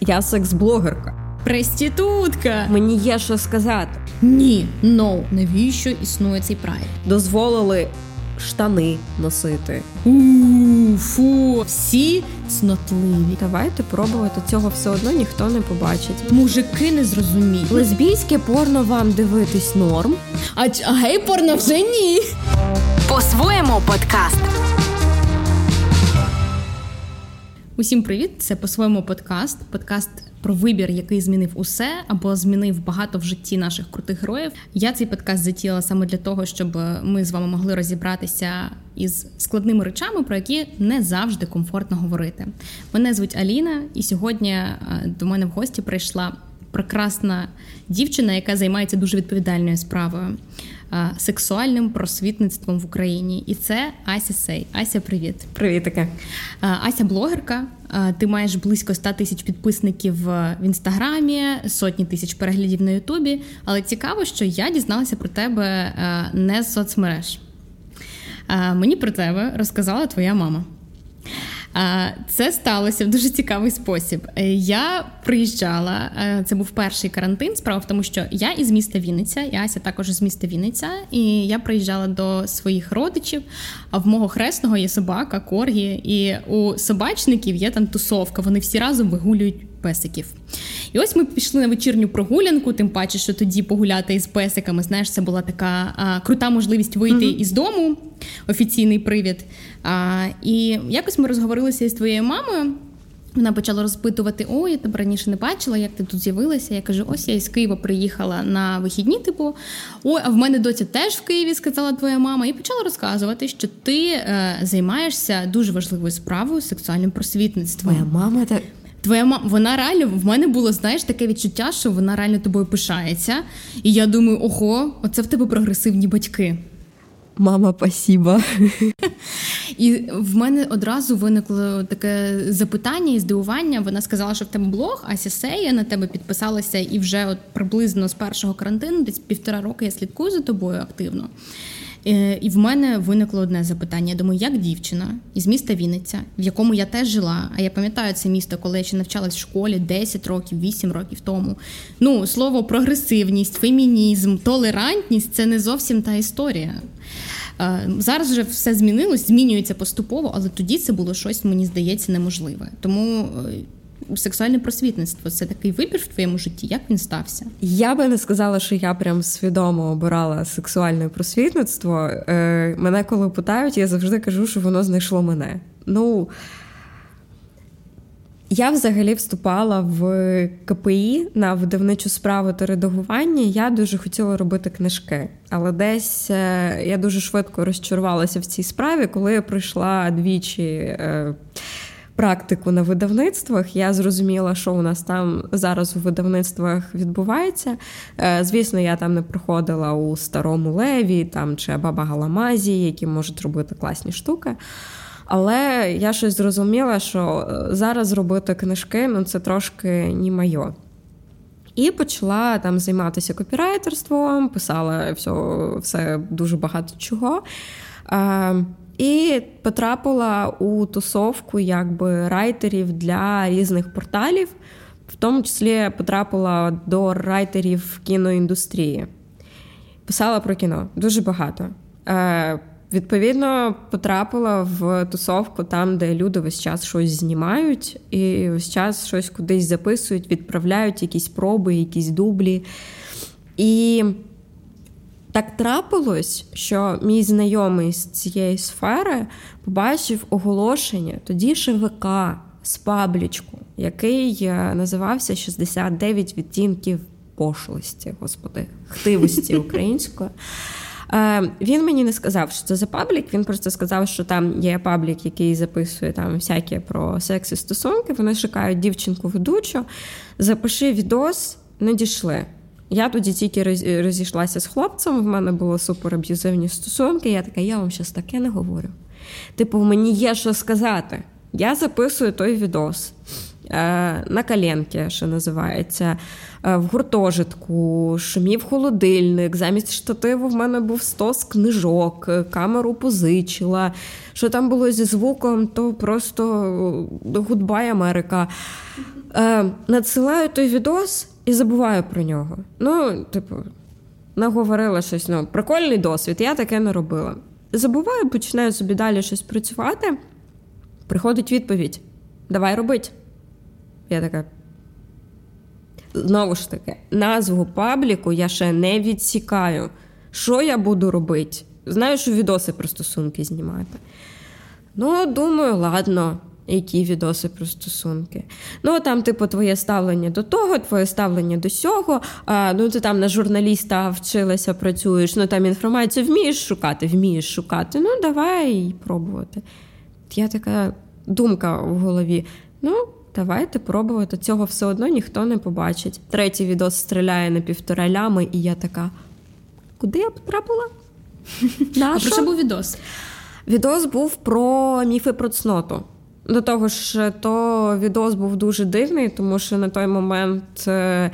Я секс-блогерка. Престітутка! Мені є що сказати. Ні, no. навіщо існує цей прайд? Дозволили штани носити. У, фу, всі цнотливі. Давайте пробувати цього все одно ніхто не побачить. Мужики не зрозуміють. Лесбійське порно вам дивитись норм. А, ч- а гей порно вже ні. По-своєму подкаст. Усім привіт! Це по-своєму подкаст. Подкаст про вибір, який змінив усе або змінив багато в житті наших крутих героїв. Я цей подкаст затіяла саме для того, щоб ми з вами могли розібратися із складними речами, про які не завжди комфортно говорити. Мене звуть Аліна, і сьогодні е, до мене в гості прийшла прекрасна дівчина, яка займається дуже відповідальною справою. Е, Сексуальним просвітництвом в Україні, і це Ася Сей. Ася, привіт. Привіт таке. Ася блогерка. Е, Ти маєш близько 100 тисяч підписників в інстаграмі, сотні тисяч переглядів на Ютубі. Але цікаво, що я дізналася про тебе е, не з соцмереж. Мені про тебе розказала твоя мама. Це сталося в дуже цікавий спосіб. Е, Я приїжджала, е, це був перший карантин. Справа в тому, що я із міста Вінниця, і Ася також з міста Вінниця, і я приїжджала до своїх родичів. А в мого хресного є собака, коргі, і у собачників є там тусовка. Вони всі разом вигулюють песиків. І ось ми пішли на вечірню прогулянку, тим паче, що тоді погуляти із песиками, знаєш, це була така а, крута можливість вийти mm-hmm. із дому, офіційний привід. А, і якось ми розговорилися із твоєю мамою. Вона почала розпитувати: о, я тебе раніше не бачила, як ти тут з'явилася. Я кажу, ось я із Києва приїхала на вихідні, типу, ой, а в мене доця теж в Києві, сказала твоя мама, і почала розказувати, що ти е, займаєшся дуже важливою справою сексуальним просвітництвом. Моя мама так. Твоя мама, вона реально в мене було, знаєш, таке відчуття, що вона реально тобою пишається. І я думаю, ого, оце в тебе прогресивні батьки. Мама, спасіба. І в мене одразу виникло таке запитання і здивування. Вона сказала, що в тебе блог, Ася Сея на тебе підписалася, і вже от приблизно з першого карантину, десь півтора роки я слідкую за тобою активно. Е, І в мене виникло одне запитання. Я думаю, як дівчина із міста Вінниця, в якому я теж жила, а я пам'ятаю це місто, коли я ще навчалась в школі 10 років, 8 років тому. Ну, слово прогресивність, фемінізм, толерантність це не зовсім та історія. Е, Зараз вже все змінилось, змінюється поступово, але тоді це було щось, мені здається, неможливе. Тому е, сексуальне просвітництво це такий вибір в твоєму житті. Як він стався? Я би не сказала, що я прям свідомо обирала сексуальне просвітництво. Е, Мене коли питають, я завжди кажу, що воно знайшло мене. Ну. Я взагалі вступала в КПІ на видавничу справу та редагування. Я дуже хотіла робити книжки, але десь е, я дуже швидко розчарувалася в цій справі, коли я пройшла двічі е, практику на видавництвах. Я зрозуміла, що у нас там зараз у видавництвах відбувається. Е, Звісно, я там не проходила у старому леві там чи баба Галамазі, які можуть робити класні штуки. Але я щось зрозуміла, що е, зараз робити книжки ну це трошки не моє. І почала там займатися копірайтерством, писала все, все дуже багато чого. І потрапила у тусовку якби райтерів для різних порталів, в тому числі потрапила до райтерів кіноіндустрії. Писала про кіно дуже багато. Е, Відповідно, потрапила в тусовку там, де люди весь час щось знімають, і весь час щось кудись записують, відправляють якісь проби, якісь дублі. І так трапилось, що мій знайомий з цієї сфери побачив оголошення тоді ШВК з паблічку, який називався «69 відтінків пошлості, господи, хтивості української. Він мені не сказав, що це за паблік. Він просто сказав, що там є паблік, який записує там всяке про секс і стосунки. Вони шукають дівчинку ведучу. Запиши відос, не дійшли. Я тоді тільки розійшлася з хлопцем. В мене були супер аб'юзивні стосунки. Я така, я вам щось таке не говорю. Типу, мені є що сказати. Я записую той відос. На коленки, що називається, в гуртожитку, шумів холодильник. Замість штативу в мене був стос книжок, камеру позичила. Що там було зі звуком, то просто goodbye Америка. Е, Надсилаю той відос і забуваю про нього. Ну, типу, наговорила щось, ну, прикольний досвід, я таке не робила. Забуваю, починаю собі далі щось працювати. Приходить відповідь: Давай робить. Я така. Знову ж таки, назву пабліку я ще не відсікаю. Що я буду робити? Знаю, що відоси про стосунки знімати. Ну, думаю, ладно, які відоси про стосунки. Ну, там, типу, твоє ставлення до того, твоє ставлення до сього. А, Ну, ти там на журналіста вчилася, працюєш, ну там інформацію вмієш шукати, вмієш шукати. Ну, давай пробувати. Я така думка в голові. Ну, давайте пробувати. Цього все одно ніхто не побачить. Третій відос стріляє на півтора лями, і я така. Куди я потрапила? А про що був відос? Відос був про міфи про цноту. До того ж, то відос був дуже дивний, тому що на той момент е,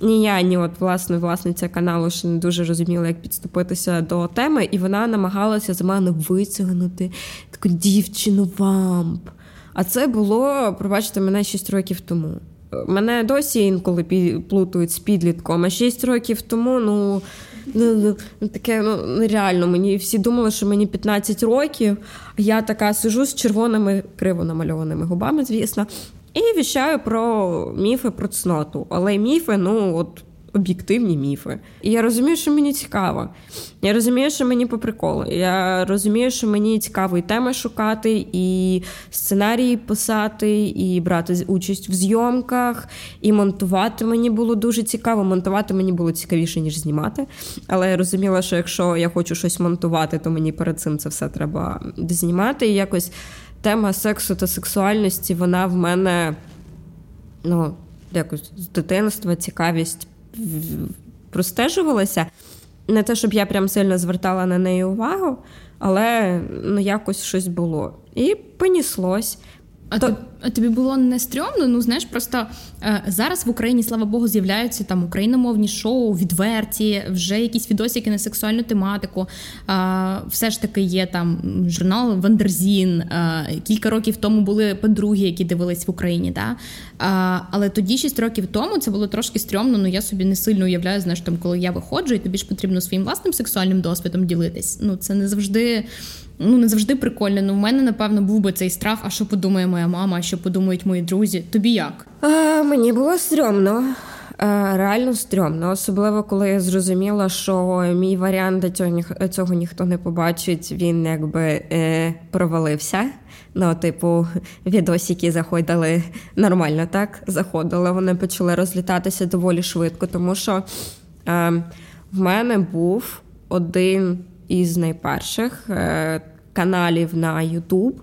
ні я, ні от власне власниця каналу ще не дуже розуміла, як підступитися до теми, і вона намагалася з мене витягнути таку дівчину вамп. А це було, пробачте, мене 6 років тому. Мене досі інколи плутають з підлітком, а 6 років тому, ну. Ну, ну, таке ну, нереально. Мені всі думали, що мені 15 років. Я така сижу з червоними криво намальованими губами, звісно, і віщаю про міфи про цноту. Але міфи, ну от об'єктивні міфи. І я розумію, що мені цікаво. Я розумію, що мені по приколу. Я розумію, що мені цікаво і теми шукати, і сценарії писати, і брати участь в зйомках, і монтувати мені було дуже цікаво. Монтувати мені було цікавіше, ніж знімати. Але я розуміла, що якщо я хочу щось монтувати, то мені перед цим це все треба знімати. І якось тема сексу та сексуальності, вона в мене ну, якось з дитинства цікавість простежувалася. Не те, щоб я прям сильно звертала на неї увагу, але ну, якось щось було. І поніслось. А, То... а тобі було не стрьомно? Ну знаєш, просто е, зараз в Україні, слава Богу, з'являються там україномовні шоу, відверті, вже якісь відосики на сексуальну тематику. Е, все ж таки є там журнал Вандерзін. Е, кілька років тому були подруги, які дивились в Україні. Да? але тоді, 6 років тому, це було трошки стрьомно. Ну я собі не сильно уявляю, знаєш, там, коли я виходжу, і тобі ж потрібно своїм власним сексуальним досвідом ділитись. Ну це не завжди ну не завжди прикольно. Ну в мене напевно був би цей страх. А що подумає моя мама, що подумають мої друзі? Тобі як? А, Мені було стрьомно. Реально стрьомно, особливо коли я зрозуміла, що мій варіант до цього, цього ніхто не побачить, він якби е, провалився. Ну, типу, відосики заходили нормально, так? Заходили. Вони почали розлітатися доволі швидко, тому що е, в мене був один із найперших е, каналів на YouTube,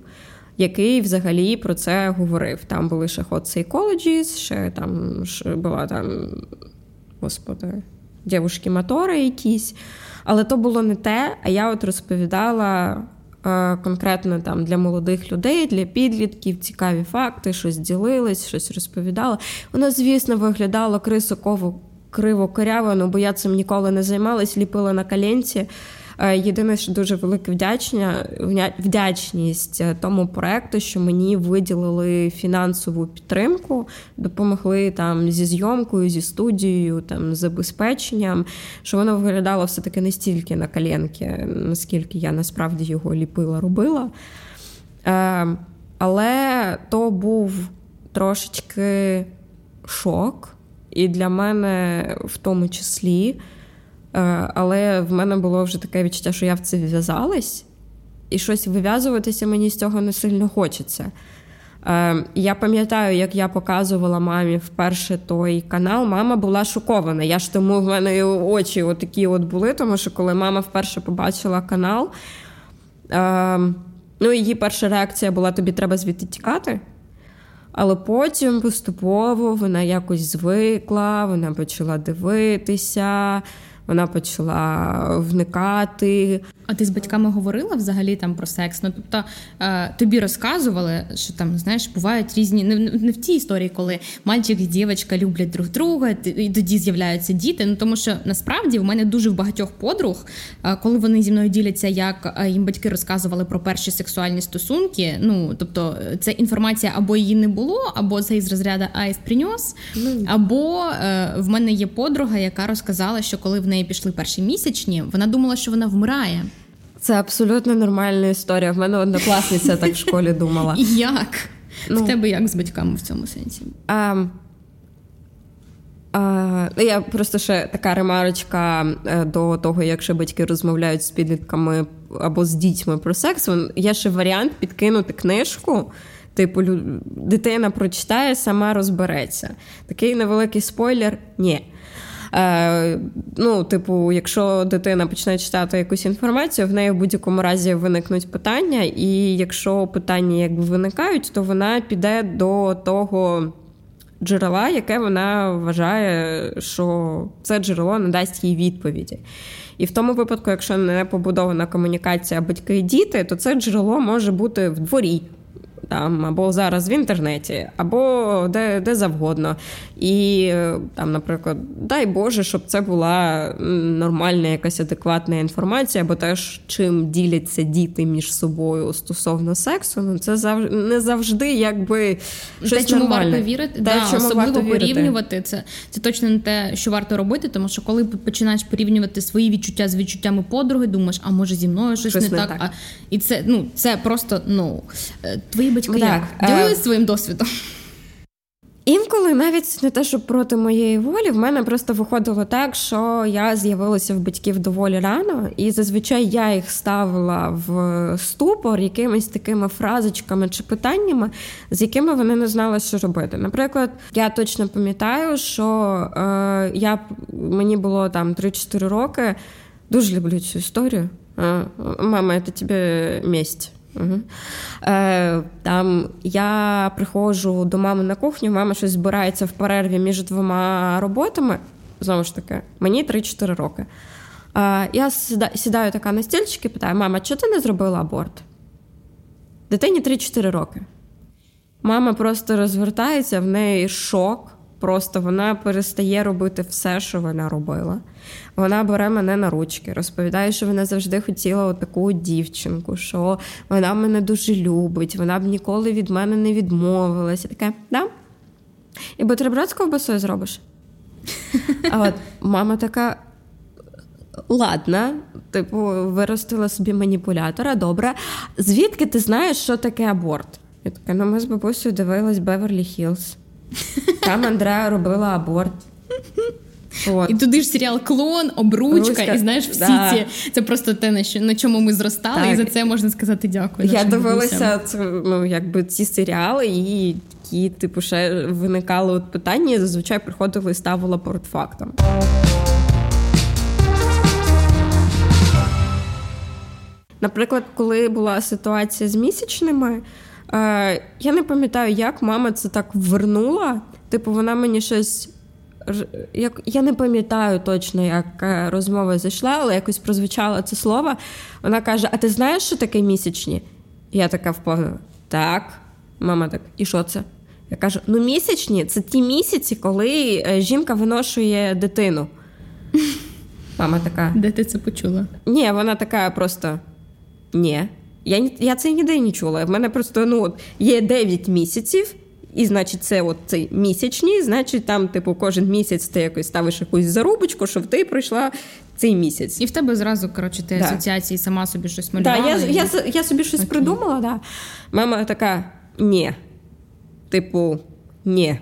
який взагалі про це говорив. Там були ще Hot Psychologies, ще там ще була там, господи, дівушки мотори якісь. Але то було не те, а я от розповідала. Е, конкретно там для молодих людей, для підлітків цікаві факти, щось ділились, щось розповідала. Воно, звісно, виглядало крисоково криво коряво, ну бо я цим ніколи не займалась, ліпила на коленці. Е, єдине, що дуже велика вдячня, вдячність е, тому проекту, що мені виділили фінансову підтримку, допомогли там зі зйомкою, зі студією, там забезпеченням, що воно виглядало все таки не стільки на коленки, наскільки я насправді його ліпила, робила. Е, але то був трошечки шок, і для мене в тому числі. Е, але в мене було вже таке відчуття, що я в це вв'язалась, і щось вив'язуватися мені з цього не сильно хочеться. Е, я пам'ятаю, як я показувала мамі вперше той канал. Мама була шокована. Я ж тому в мене очі отакі от були, тому що коли мама вперше побачила канал, е, ну її перша реакція була: тобі треба звідти тікати. Але потім поступово вона якось звикла, вона почала дивитися вона почала вникати. А ти з батьками говорила взагалі там про секс? Ну тобто е, тобі розказували, що там знаєш, бувають різні не, не в тій історії, коли мальчик і дівчинка люблять друг друга, і тоді з'являються діти. Ну тому що насправді в мене дуже в багатьох подруг, е, коли вони зі мною діляться, як е, їм батьки розказували про перші сексуальні стосунки. Ну тобто, це інформація або її не було, або це із розряду ice princess, ну. або в мене є подруга, яка розказала, що коли в неї пішли перші місячні, вона думала, що вона вмирає. Це абсолютно нормальна історія. В мене однокласниця так в школі думала. Як? Ну, В тебе як з батьками в цьому сенсі? А, а, ну, Я просто ще така ремарочка е, до того, якщо батьки розмовляють з підлітками або з дітьми про секс. Є ще варіант підкинути книжку. Типу, дитина прочитає, сама розбереться. Такий невеликий спойлер ні. Е, Ну, типу, якщо дитина почне читати якусь інформацію, в неї в будь-якому разі виникнуть питання, і якщо питання якби виникають, то вона піде до того. Джерела, яке вона вважає, що це джерело надасть їй відповіді. І в тому випадку, якщо не побудована комунікація батьки і діти, то це джерело може бути в дворі, там або зараз в інтернеті, або де де завгодно. І там, наприклад, дай Боже, щоб це була нормальна, якась адекватна інформація, бо теж чим діляться діти між собою стосовно сексу, ну це завжди не завжди якби щось те, чому нормальне. варто вірити, те, да, чому особливо варто порівнювати це. Це точно не те, що варто робити, тому що коли починаєш порівнювати свої відчуття з відчуттями подруги, думаєш, а може зі мною щось, щось не, не так. так. А, І це ну це просто ну е, твої батьки так. як? ділились е, своїм досвідом. Інколи навіть не те, що проти моєї волі, в мене просто виходило так, що я з'явилася в батьків доволі рано, і зазвичай я їх ставила в ступор якимись такими фразочками чи питаннями, з якими вони не знали, що робити. Наприклад, я точно пам'ятаю, що е, я мені було там 3-4 роки. Дуже люблю цю історію. Е, Мама, це тобі місць. Е, Там я приходжу до мами на кухню, мама щось збирається в перерві між двома роботами. Знову ж таки, мені 3-4 роки. Е, Я сідаю така на стільчик і питаю: мама, чого ти не зробила аборт? Дитині 3-4 роки. Мама просто розвертається, в неї шок. Просто вона перестає робити все, що вона робила. Вона бере мене на ручки, розповідає, що вона завжди хотіла таку дівчинку, що вона мене дуже любить, вона б ніколи від мене не відмовилася. Таке, да? І бутерброд з ковбасою зробиш. А от мама така. Ладно, типу, виростила собі маніпулятора, добре. Звідки ти знаєш, що таке аборт? Я така, ну ми з бабусею дивились Беверлі Хілз. Там Андреа робила аборт. От. І туди ж серіал клон, обручка, Руська. і знаєш, всі да. ці це просто те, на що на чому ми зростали, так. і за це можна сказати дякую. Я дивилася це, ну, якби ці серіали, і такі, типу, ще виникали от питання, і зазвичай приходили і ставила перед фактом. Наприклад, коли була ситуація з місячними. Е, Я не пам'ятаю, як мама це так вернула. Типу, вона мені щось. Як я не пам'ятаю точно, як розмова зайшла, але якось прозвучало це слово. Вона каже: А ти знаєш, що таке місячні? Я така впевнена. Так. Мама так, і що це? Я кажу: ну місячні це ті місяці, коли е, жінка виношує дитину. Мама така. Де ти це почула? Ні, вона така просто ні. Я я це ніде не чула. В мене просто ну, от, є 9 місяців, і, значить, це от цей місячні, значить, там, типу, кожен місяць ти якось ставиш якусь зарубочку, щоб ти пройшла цей місяць. І в тебе зразу, коротше, ти да. асоціації сама собі щось малювала. Да, я, і... я, я собі щось Окей. придумала, да. Мама така: ні. Типу, ні.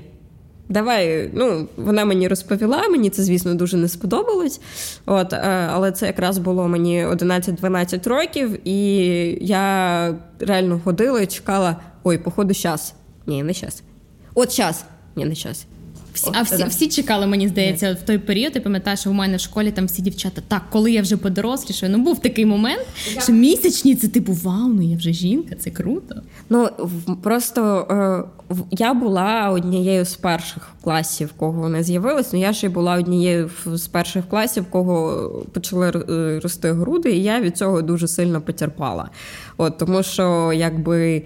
Давай, ну, вона мені розповіла, мені це, звісно, дуже не сподобалось. От, е, Але це якраз було мені 11-12 років, і я реально ходила і чекала: ой, походу, час. Ні, не час. От час. Ні, не щас. Всі, а всі всі чекали, мені здається, в той період. Я пам'ятаю, що в мене в школі там всі дівчата. Так, коли я вже подорослішаю, ну був такий момент, що місячні це типу вау, ну я вже жінка, це круто. Ну просто е, я була однією з перших класів, в кого вони з'явились. Ну я ще була однією з перших класів, в кого почали е, рости груди, і я від цього дуже сильно потерпала. От тому, що якби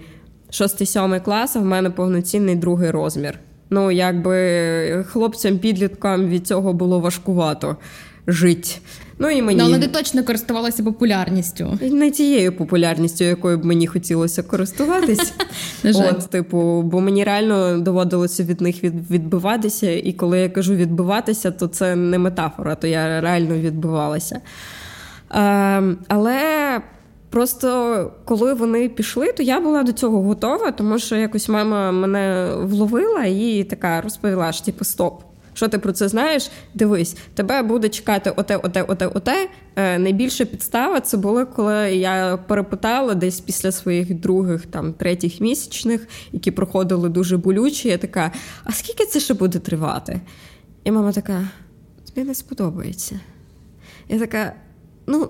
шостий-сьомий клас, а в мене повноцінний другий розмір. Ну, якби хлопцям-підліткам від цього було важкувато жити. Ну і мені ну, але ти точно користувалася популярністю. Не тією популярністю, якою б мені хотілося користуватись. От, типу, бо мені реально доводилося від них відбиватися, і коли я кажу відбиватися, то це не метафора, то я реально відбивалася. Е, але Просто коли вони пішли, то я була до цього готова, тому що якось мама мене вловила і така розповіла: що типу, стоп. Що ти про це знаєш? Дивись, тебе буде чекати оте, оте, оте, оте. Е, найбільша підстава це було, коли я перепитала десь після своїх других, там третіх місячних, які проходили дуже болючі. Я така: а скільки це ще буде тривати? І мама така: тобі не сподобається. Я така: ну,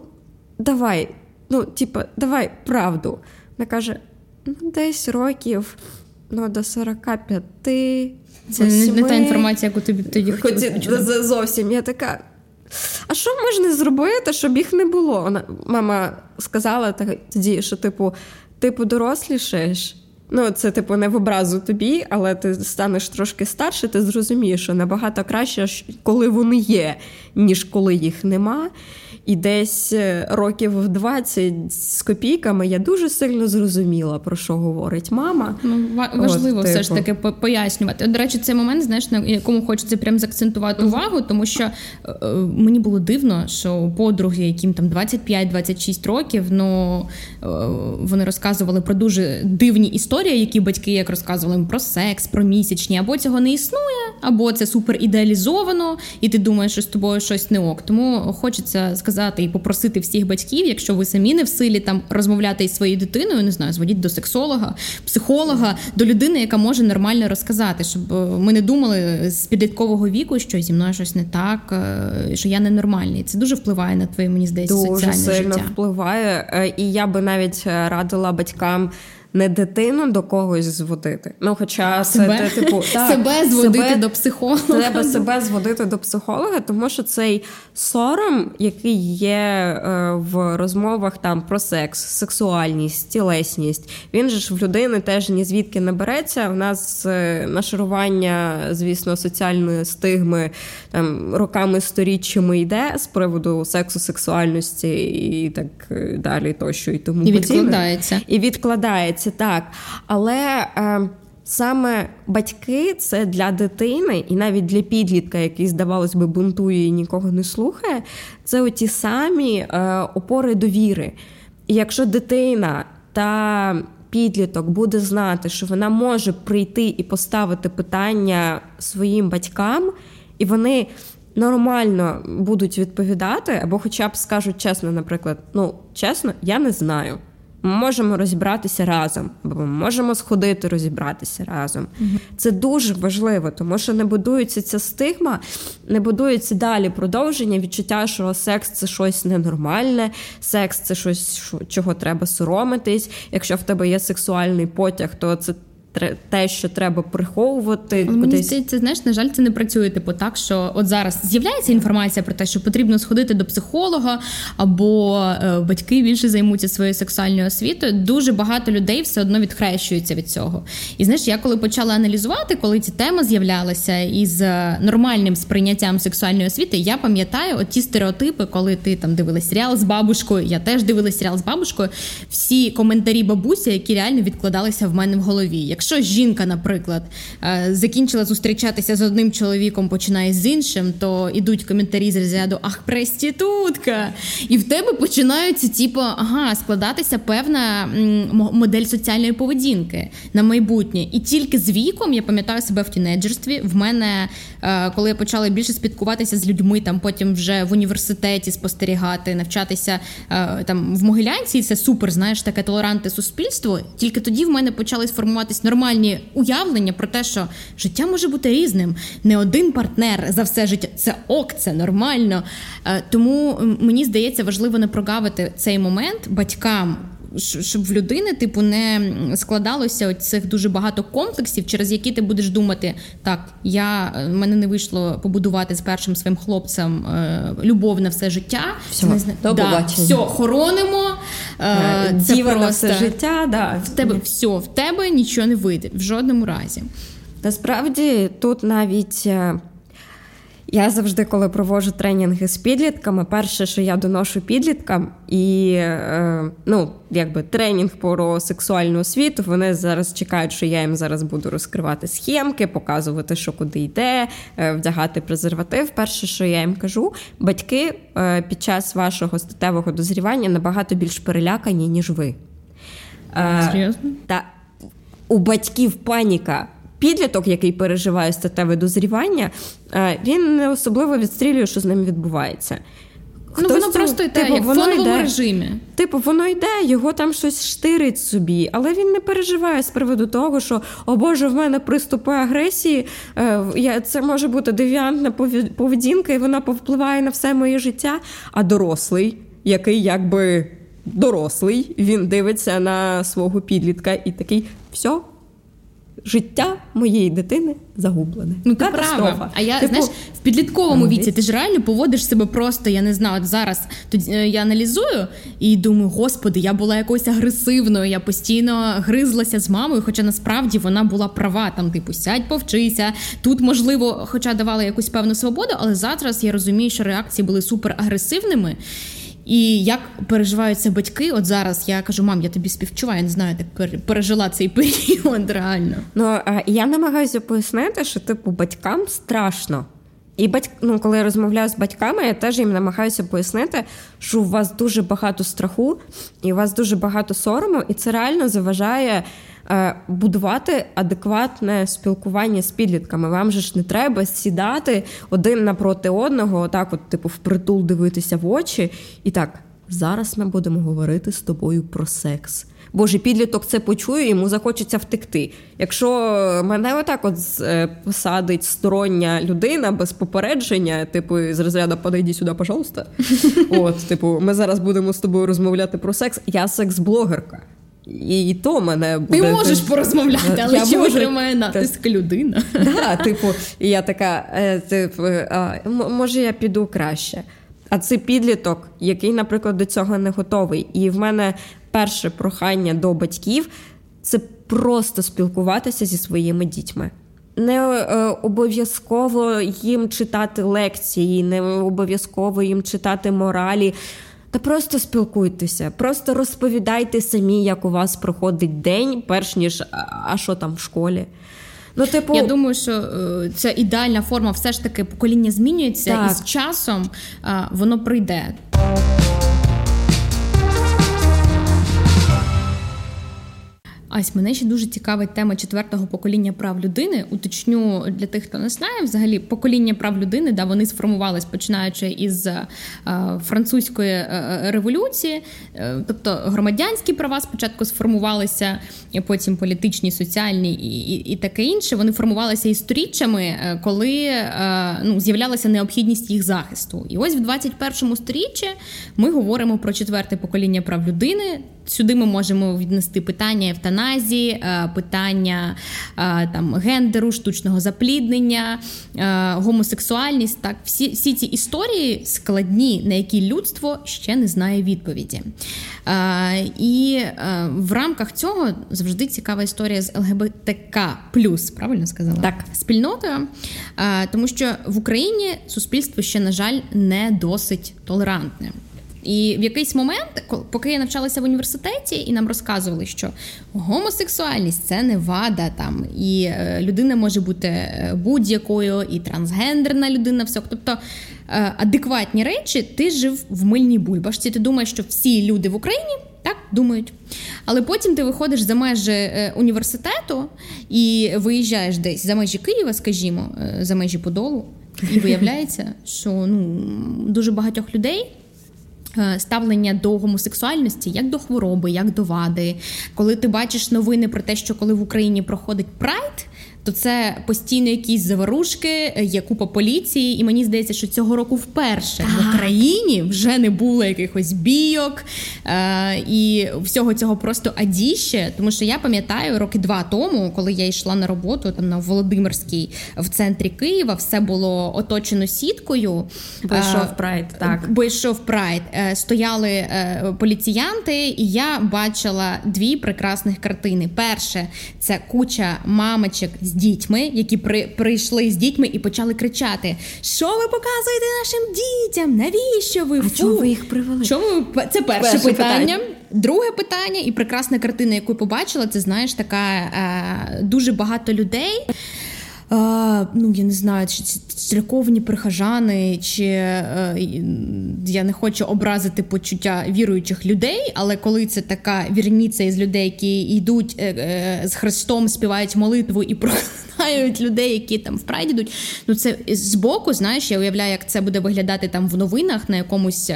давай ну, типу, давай правду. Вона каже: ну, десь років ну, до 45. Це не, не та інформація, яку тобі тоді хотіла зовсім. Я така. А що можна зробити, щоб їх не було? Вона, Мама сказала тоді, що, типу, ти подорослішаєш. Ну, це, типу, не в образу тобі, але ти станеш трошки старше, ти зрозумієш, що набагато краще, коли вони є, ніж коли їх нема. І десь е, років в 20 з копійками я дуже сильно зрозуміла, про що говорить мама. Ну, Важливо От, все типу. ж таки пояснювати. До речі, цей момент, знаєш, на якому хочеться прям заакцентувати увагу, тому що е, е, мені було дивно, що подруги, яким там 25-26 років, ну е, вони розказували про дуже дивні історії, які батьки як розказували про секс, про місячні, або цього не існує, або це супер ідеалізовано, і ти думаєш, що з тобою щось не ок. Тому хочеться сказати сказати і попросити всіх батьків, якщо ви самі не в силі там розмовляти із своєю дитиною, не знаю, зводіть до сексолога, психолога, до людини, яка може нормально розказати, щоб е, ми не думали з підліткового віку, що зі мною щось не так, е, що я ненормальний. Це дуже впливає на твоє, мені здається, дуже соціальне сильно життя. впливає, е, і я би навіть радила батькам не дитину до когось зводити. Ну, хоча себе, це типу так, себе зводити себе, до психолога. Треба себе зводити до психолога, тому що цей сором, який є е, в розмовах там про секс, сексуальність, тілесність, він же ж в людини теж ні звідки не береться. В нас е, нашарування, звісно, соціальної стигми там роками сторіччями йде з приводу сексу, сексуальності і так е, далі, тощо і тому і відкладається. І відкладається відбувається так. Але е, саме батьки це для дитини, і навіть для підлітка, який, здавалось би, бунтує і нікого не слухає, це оті самі е, опори довіри. І якщо дитина та підліток буде знати, що вона може прийти і поставити питання своїм батькам, і вони. Нормально будуть відповідати, або хоча б скажуть чесно, наприклад, ну чесно, я не знаю. Ми можемо розібратися разом, або ми можемо сходити розібратися разом. Угу. Це дуже важливо, тому що не будується ця стигма, не будується далі продовження, відчуття, що секс це щось ненормальне, секс це щось, чого треба соромитись. Якщо в тебе є сексуальний потяг, то це те, що треба приховувати. Але Мені здається, знаєш, на жаль, це не працює типу так, що от зараз з'являється інформація про те, що потрібно сходити до психолога, або е, батьки більше займуться своєю сексуальною освітою. Дуже багато людей все одно відхрещуються від цього. І знаєш, я коли почала аналізувати, коли ці теми з'являлися із е, нормальним сприйняттям сексуальної освіти, я пам'ятаю от ті стереотипи, коли ти там дивилась серіал з бабушкою, я теж дивилась серіал з бабушкою. Всі коментарі бабусі, які реально відкладалися в мене в голові. Якщо жінка, наприклад, е, закінчила зустрічатися з одним чоловіком, починає з іншим, то ідуть коментарі з розряду Ах, престітутка! І в тебе починаються, типу, ага, складатися певна модель соціальної поведінки на майбутнє. І тільки з віком я пам'ятаю себе в тінейджерстві. В мене, е, коли я почала більше спілкуватися з людьми, там потім вже в університеті спостерігати, навчатися е, там в Могилянці, і це супер, знаєш, таке толерантне суспільство. Тільки тоді в мене почали сформуватися нормальні уявлення про те, що життя може бути різним. Не один партнер за все життя. Це ок, це нормально. Е, тому мені здається, важливо не прогавити цей момент батькам щоб в людини, типу, не складалося цих дуже багато комплексів, через які ти будеш думати, так, я е, мене не вийшло побудувати з першим своїм хлопцем е, любов на все життя. Все, не до да, все хоронимо. Е, це Діва просто... на все життя. Да. В тебе все, в тебе нічого не вийде в жодному разі. Насправді тут навіть я завжди, коли проводжу тренінги з підлітками, перше, що я доношу підліткам, і е, ну, якби тренінг про сексуальну освіту, вони зараз чекають, що я їм зараз буду розкривати схемки, показувати, що куди йде, е, вдягати презерватив. Перше, що я їм кажу, батьки е, під час вашого статевого дозрівання набагато більш перелякані, ніж ви. Е, Серйозно? Та у батьків паніка підліток, який переживає статеве дозрівання, е, він не особливо відстрілює, що з ним відбувається. Ну, воно просто йде, типу, як в фоновому йде, режимі. Типу, воно йде, його там щось штирить собі, але він не переживає з приводу того, що о Боже, в мене приступи агресії. Е, це може бути девіантна поведінка, і вона повпливає на все моє життя. А дорослий, який якби дорослий, він дивиться на свого підлітка і такий все життя моєї дитини загублене. Ну ти права. А я типу... знаєш, в підлітковому віці ти ж реально поводиш себе просто, я не знаю, от зараз тоді е, я аналізую і думаю, господи, я була якоюсь агресивною, я постійно гризлася з мамою, хоча насправді вона була права. Там, типу, сядь, повчися. Тут, можливо, хоча давала якусь певну свободу, але зараз я розумію, що реакції були супер агресивними. І як переживаються батьки, от зараз я кажу, мам, я тобі співчуваю, я не знаю, так пережила цей період реально. Ну я намагаюся пояснити, що типу батькам страшно. І батьк, ну, коли я розмовляю з батьками, я теж їм намагаюся пояснити, що у вас дуже багато страху, і у вас дуже багато сорому, і це реально заважає будувати адекватне спілкування з підлітками. Вам же ж не треба сідати один напроти одного, отак, от, типу, впритул дивитися в очі. І так, зараз ми будемо говорити з тобою про секс. Боже, підліток це почує, йому захочеться втекти. Якщо мене отак от е, посадить стороння людина без попередження, типу, з розряду подойди сюди, пожалуйста. От, типу, ми зараз будемо з тобою розмовляти про секс. Я секс-блогерка. І то мене буде... Ти можеш порозмовляти, але я чи можу... витримає натиск людина? Да, типу, я така, е, типу, може, я піду краще. А це підліток, який, наприклад, до цього не готовий. І в мене перше прохання до батьків це просто спілкуватися зі своїми дітьми. Не е, обов'язково їм читати лекції, не обов'язково їм читати моралі. Та просто спілкуйтеся, просто розповідайте самі, як у вас проходить день, перш ніж а що там в школі. Ну, типу, я думаю, що ця це ідеальна форма, все ж таки покоління змінюється, так. і з часом а, воно прийде. Ась, мене ще дуже цікавить тема четвертого покоління прав людини. Уточню для тих, хто не знає, взагалі покоління прав людини, да, вони сформувались починаючи із е, французької е, революції, е, тобто громадянські права спочатку сформувалися, потім політичні, соціальні і, і, і таке інше. Вони формувалися історіччями, коли ну, з'являлася необхідність їх захисту. І ось в 21 сторіччі ми говоримо про четверте покоління прав людини. Сюди ми можемо віднести питання евтаназії, е, питання е, там гендеру, штучного запліднення, е, гомосексуальність. Так, всі, всі ці історії складні, на які людство ще не знає відповіді. І в рамках цього завжди цікава історія з ЛГБТК правильно сказала? Так. спільнотою, тому що в Україні суспільство ще, на жаль, не досить толерантне. І в якийсь момент, поки я навчалася в університеті, і нам розказували, що гомосексуальність це не вада там, і е, людина може бути е, будь-якою, і трансгендерна людина, все. Тобто е, адекватні речі, ти жив в мильній бульбашці. Ти думаєш, що всі люди в Україні так думають. Але потім ти виходиш за межі університету і виїжджаєш десь за межі Києва, скажімо, за межі Подолу, і виявляється, що ну дуже багатьох людей ставлення до гомосексуальності як до хвороби, як до вади. Коли ти бачиш новини про те, що коли в Україні проходить прайд, то це постійно якісь заворушки, є купа поліції, і мені здається, що цього року вперше так. в Україні вже не було якихось бійок е, і всього цього просто адіще. Тому що я пам'ятаю роки два тому, коли я йшла на роботу там на Володимирській в центрі Києва, все було оточено сіткою. Бо йшов прайд, так бо йшов прайд. Е, стояли е, поліціянти, і я бачила дві прекрасних картини. Перше це куча мамочок з дітьми, які при, прийшли з дітьми і почали кричати: Що ви показуєте нашим дітям? Навіщо ви? А чому ви їх привели? Чому це перше, перше питання? питання? Друге питання, і прекрасна картина, яку побачила, це знаєш, така е, дуже багато людей ну я не знаю, чи церковні прихожани, чи е, я не хочу образити почуття віруючих людей, але коли це така вірніця із людей, які йдуть е, е, з Христом, співають молитву і проклинають людей, які там в прайді йдуть, ну це збоку, знаєш, я уявляю, як це буде виглядати там в новинах на якомусь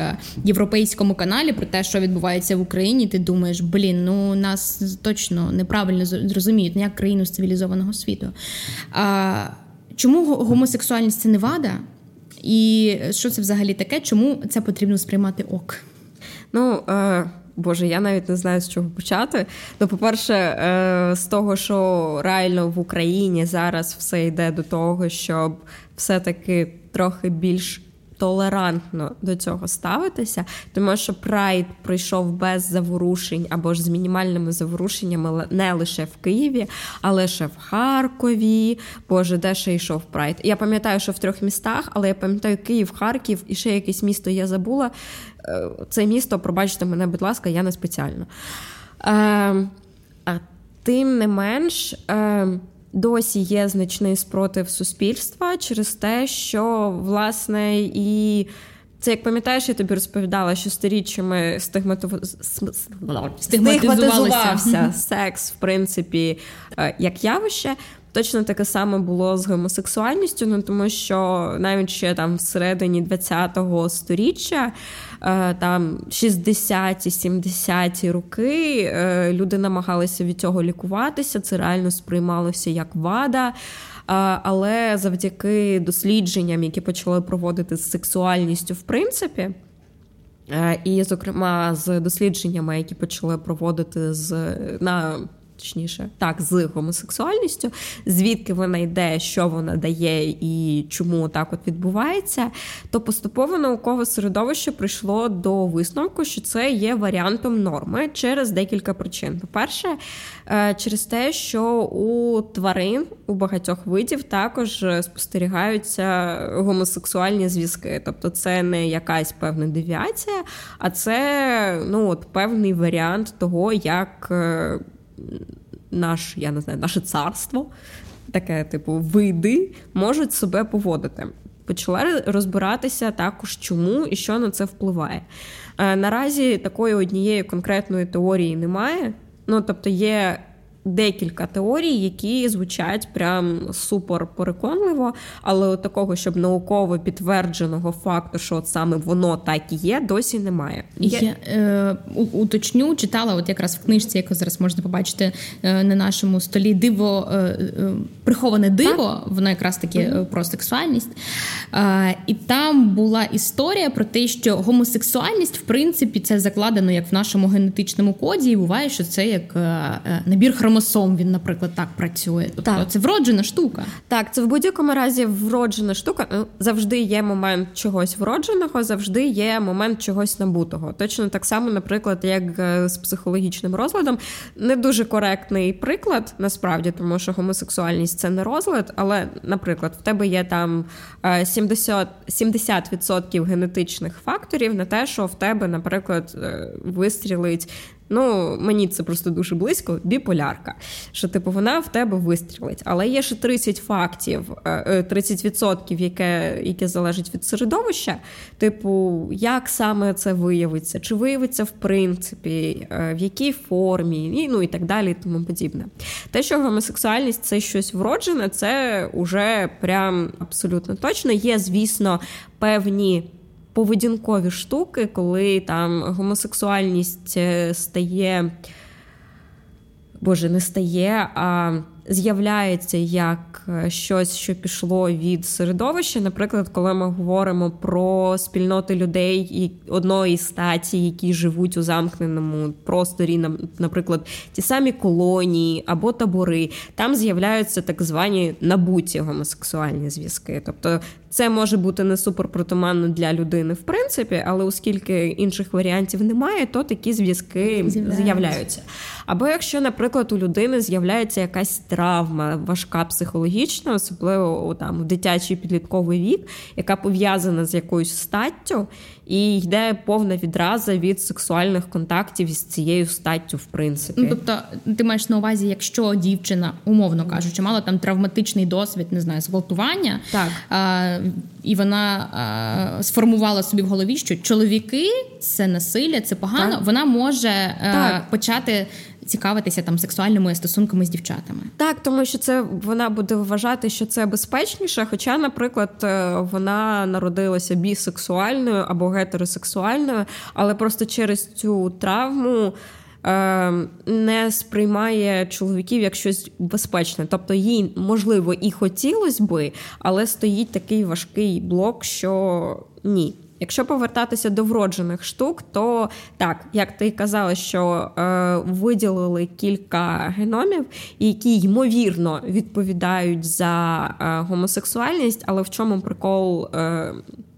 європейському каналі про те, що відбувається в Україні. Ти думаєш, блін, ну нас точно неправильно зрозуміють, не як країну з цивілізованого світу. А, Чому гомосексуальність це не вада? І що це взагалі таке? Чому це потрібно сприймати ок? Ну, е, Боже, я навіть не знаю, з чого почати. Ну, по-перше, е, з того, що реально в Україні зараз все йде до того, щоб все-таки трохи більш толерантно до цього ставитися, тому що прайд пройшов без заворушень або ж з мінімальними заворушеннями не лише в Києві, але ще в Харкові. Боже, де ще йшов прайд? Я пам'ятаю, що в трьох містах, але я пам'ятаю Київ, Харків і ще якесь місто я забула. Е, це місто, пробачте мене, будь ласка, я не спеціально. Е, а тим не менш. Досі є значний спротив суспільства через те, що власне і. Це як пам'ятаєш, я тобі розповідала, що сторіччями стигматив... стигматизувався секс, в принципі, е, як явище. Точно таке саме було з гомосексуальністю, ну тому що навіть ще там всередині 20-го сторіччя, там 60-ті, 70-ті роки, е, люди намагалися від цього лікуватися, це реально сприймалося як вада. Е, але завдяки дослідженням, які почали проводити з сексуальністю, в принципі. І, зокрема, з дослідженнями, які почали проводити з на точніше, так, з гомосексуальністю, звідки вона йде, що вона дає і чому так от відбувається, то поступово наукове середовище прийшло до висновку, що це є варіантом норми через декілька причин. По-перше, е, через те, що у тварин у багатьох видів також спостерігаються гомосексуальні зв'язки. Тобто, це не якась певна девіація, а це ну, от, певний варіант того, як. Наш, я не знаю, наше царство, таке, типу, види можуть себе поводити. Почала розбиратися також, чому і що на це впливає. Е, наразі такої однієї конкретної теорії немає. Ну, тобто, є декілька теорій, які звучать прям супер переконливо, але от такого, щоб науково підтвердженого факту, що от саме воно так і є, досі немає. Я е, уточню, читала, от якраз в книжці, яку зараз можна побачити е, на нашому столі, диво е, е, приховане диво, так? воно якраз таки mm про сексуальність. Е, і там була історія про те, що гомосексуальність, в принципі, це закладено як в нашому генетичному коді, і буває, що це як набір хромосом хромосом він, наприклад, так працює. Тобто так. це вроджена штука. Так, це в будь-якому разі вроджена штука. Ну, завжди є момент чогось вродженого, завжди є момент чогось набутого. Точно так само, наприклад, як е, з психологічним розладом. Не дуже коректний приклад, насправді, тому що гомосексуальність це не розлад, але, наприклад, в тебе є там 70% е, 70% генетичних факторів на те, що в тебе, наприклад, е, вистрілить Ну, мені це просто дуже близько, біполярка. Що, типу, вона в тебе вистрілить. Але є ще 30 фактів, 30%, е, е, яке яке залежить від середовища. Типу, як саме це виявиться, чи виявиться в принципі, е, в якій формі, і, ну і так далі, і тому подібне. Те, що гомосексуальність це щось вроджене, це вже прям абсолютно точно. Є, звісно, певні поведінкові штуки, коли там гомосексуальність е, стає. Боже, не стає, а з'являється як е, щось, що пішло від середовища. Наприклад, коли ми говоримо про спільноти людей одної статі, які живуть у замкненому просторі, наприклад, ті самі колонії або табори, там з'являються так звані набуті гомосексуальні зв'язки. Тобто це може бути не суперпротиманно для людини, в принципі, але оскільки інших варіантів немає, то такі зв'язки з'являються. Або якщо, наприклад, у людини з'являється якась травма, важка психологічна, особливо там в дитячий підлітковий вік, яка пов'язана з якоюсь статтю, і йде повна відраза від сексуальних контактів із цією статтю, в принципі. Ну, Тобто, ти маєш на увазі, якщо дівчина, умовно кажучи, мала там травматичний досвід, не знаю, зґвалтування, так. А, і вона а, сформувала собі в голові, що чоловіки це насилля, це погано, так. вона може а, почати цікавитися там сексуальними стосунками з дівчатами. Так, тому що це вона буде вважати, що це безпечніше. Хоча, наприклад, е, вона народилася бісексуальною або гетеросексуальною, але просто через цю травму. Е, не сприймає чоловіків як щось безпечне, тобто їй можливо і хотілося би, але стоїть такий важкий блок, що ні. Якщо повертатися до вроджених штук, то так, як ти казала, що е, виділили кілька геномів, які ймовірно відповідають за е, гомосексуальність, але в чому прикол е,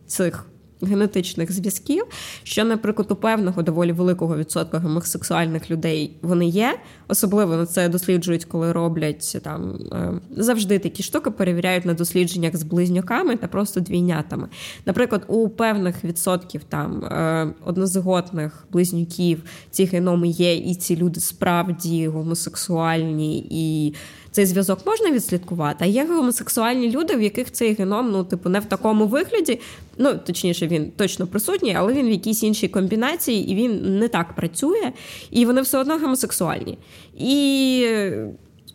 цих генетичних зв'язків, що, наприклад, у певного доволі великого відсотка гомосексуальних людей вони є. Особливо на це досліджують, коли роблять там е, завжди такі штуки, перевіряють на дослідженнях з близнюками та просто двійнятами. Наприклад, у певних відсотків там е, однозиготних близнюків ці геноми є, і ці люди справді гомосексуальні і цей зв'язок можна відслідкувати. А є гомосексуальні люди, в яких цей геном, ну, типу, не в такому вигляді. Ну, точніше, він точно присутній, але він в якійсь іншій комбінації, і він не так працює, і вони все одно гомосексуальні. І,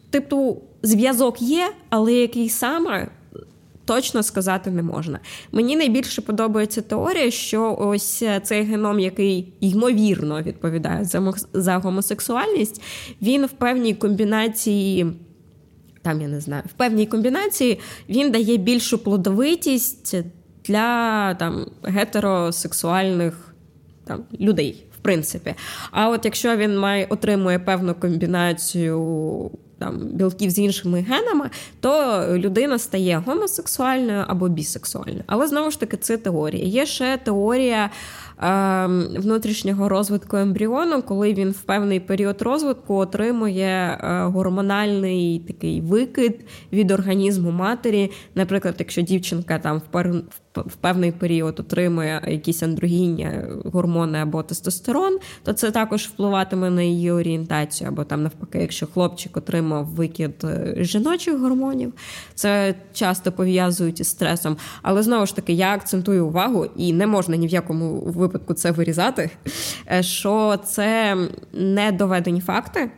типу, зв'язок є, але який саме. Точно сказати не можна. Мені найбільше подобається теорія, що ось цей геном, який ймовірно відповідає за гомосексуальність, він в певній комбінації там я не знаю, в певній комбінації він дає більшу плодовитість для там гетеросексуальних там людей, в принципі. А от якщо він має отримує певну комбінацію там білків з іншими генами, то людина стає гомосексуальною або бісексуальною. Але знову ж таки, це теорія. Є ще теорія. Ем, внутрішнього розвитку ембріону, коли він в певний період розвитку отримує е, гормональний такий викид від організму матері. Наприклад, якщо дівчинка там в певний період отримує якісь андрогінні гормони або тестостерон, то це також впливатиме на її орієнтацію, або там навпаки, якщо хлопчик отримав викид е, жіночих гормонів, це часто пов'язують із стресом. Але знову ж таки, я акцентую увагу, і не можна ні в якому випадку це вирізати, е, що це не доведені факти.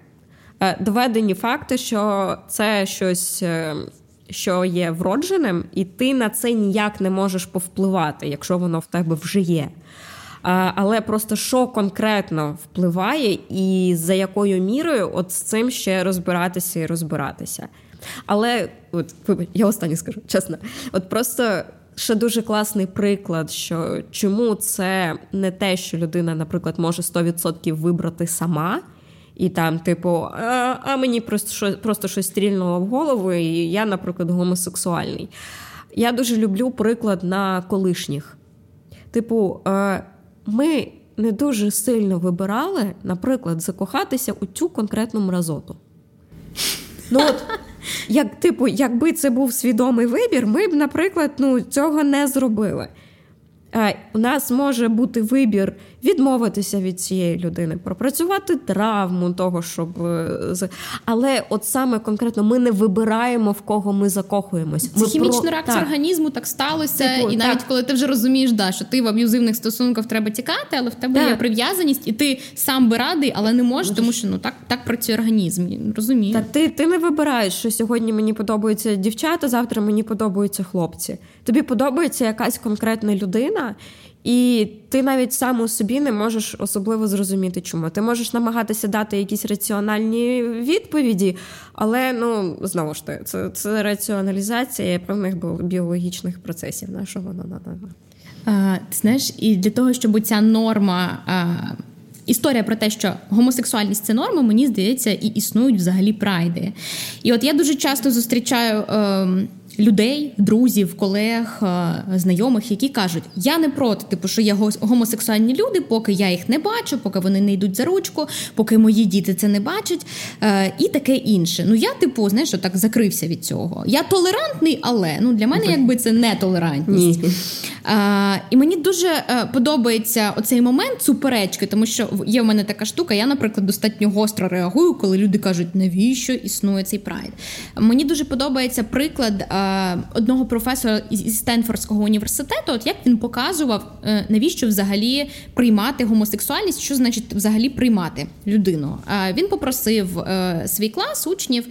Е, доведені факти, що це щось, е, що є вродженим, і ти на це ніяк не можеш повпливати, якщо воно в тебе вже є. Але просто що конкретно впливає, і за якою мірою от з цим ще розбиратися і розбиратися. Але от я останнє скажу, чесно, от просто ще дуже класний приклад, що чому це не те, що людина, наприклад, може 100% вибрати сама. І там, типу, а, а мені просто що, просто щось стрільнуло в голову, і я, наприклад, гомосексуальний. Я дуже люблю приклад на колишніх. Типу, ми не дуже сильно вибирали, наприклад, закохатися у цю конкретну мразоту. Ну от як, типу, якби це був свідомий вибір, ми б, наприклад, ну, цього не зробили. У нас може бути вибір відмовитися від цієї людини, пропрацювати травму того, щоб е, але от саме конкретно ми не вибираємо в кого ми закохуємось. Це хімічна про... реакція так. організму так сталося, типу, і навіть так. коли ти вже розумієш, да, що ти в аб'юзивних стосунках треба тікати, але в тебе так. є прив'язаність, і ти сам би радий, але не можеш, тому що ну так так працює організм. Розумію. Та ти, ти не вибираєш, що сьогодні мені подобаються дівчата, завтра мені подобаються хлопці. Тобі подобається якась конкретна людина, і ти навіть сам у собі не можеш особливо зрозуміти, чому. Ти можеш намагатися дати якісь раціональні відповіді, але ну знову ж таки, це це раціоналізація певних біологічних процесів нашого на. А, Ти знаєш, і для того, щоб ця норма. А... Історія про те, що гомосексуальність це норма, мені здається, і існують взагалі прайди. І от я дуже часто зустрічаю. Е, людей, друзів, колег, е, знайомих, які кажуть: я не проти, типу, що є гомосексуальні люди, поки я їх не бачу, поки вони не йдуть за ручку, поки мої діти це не бачать, е, і таке інше. Ну я, типу, знаєш, так закрився від цього. Я толерантний, але ну для мене якби це не толерантність. А, І мені дуже е, подобається оцей момент суперечки, тому що є в мене така штука. Я, наприклад, достатньо гостро реагую, коли люди кажуть, навіщо існує цей прайд. Мені дуже подобається приклад. Е, одного професора із Стенфордського університету, от як він показував, е, навіщо взагалі приймати гомосексуальність, що значить взагалі приймати людину. Е, він попросив свій клас учнів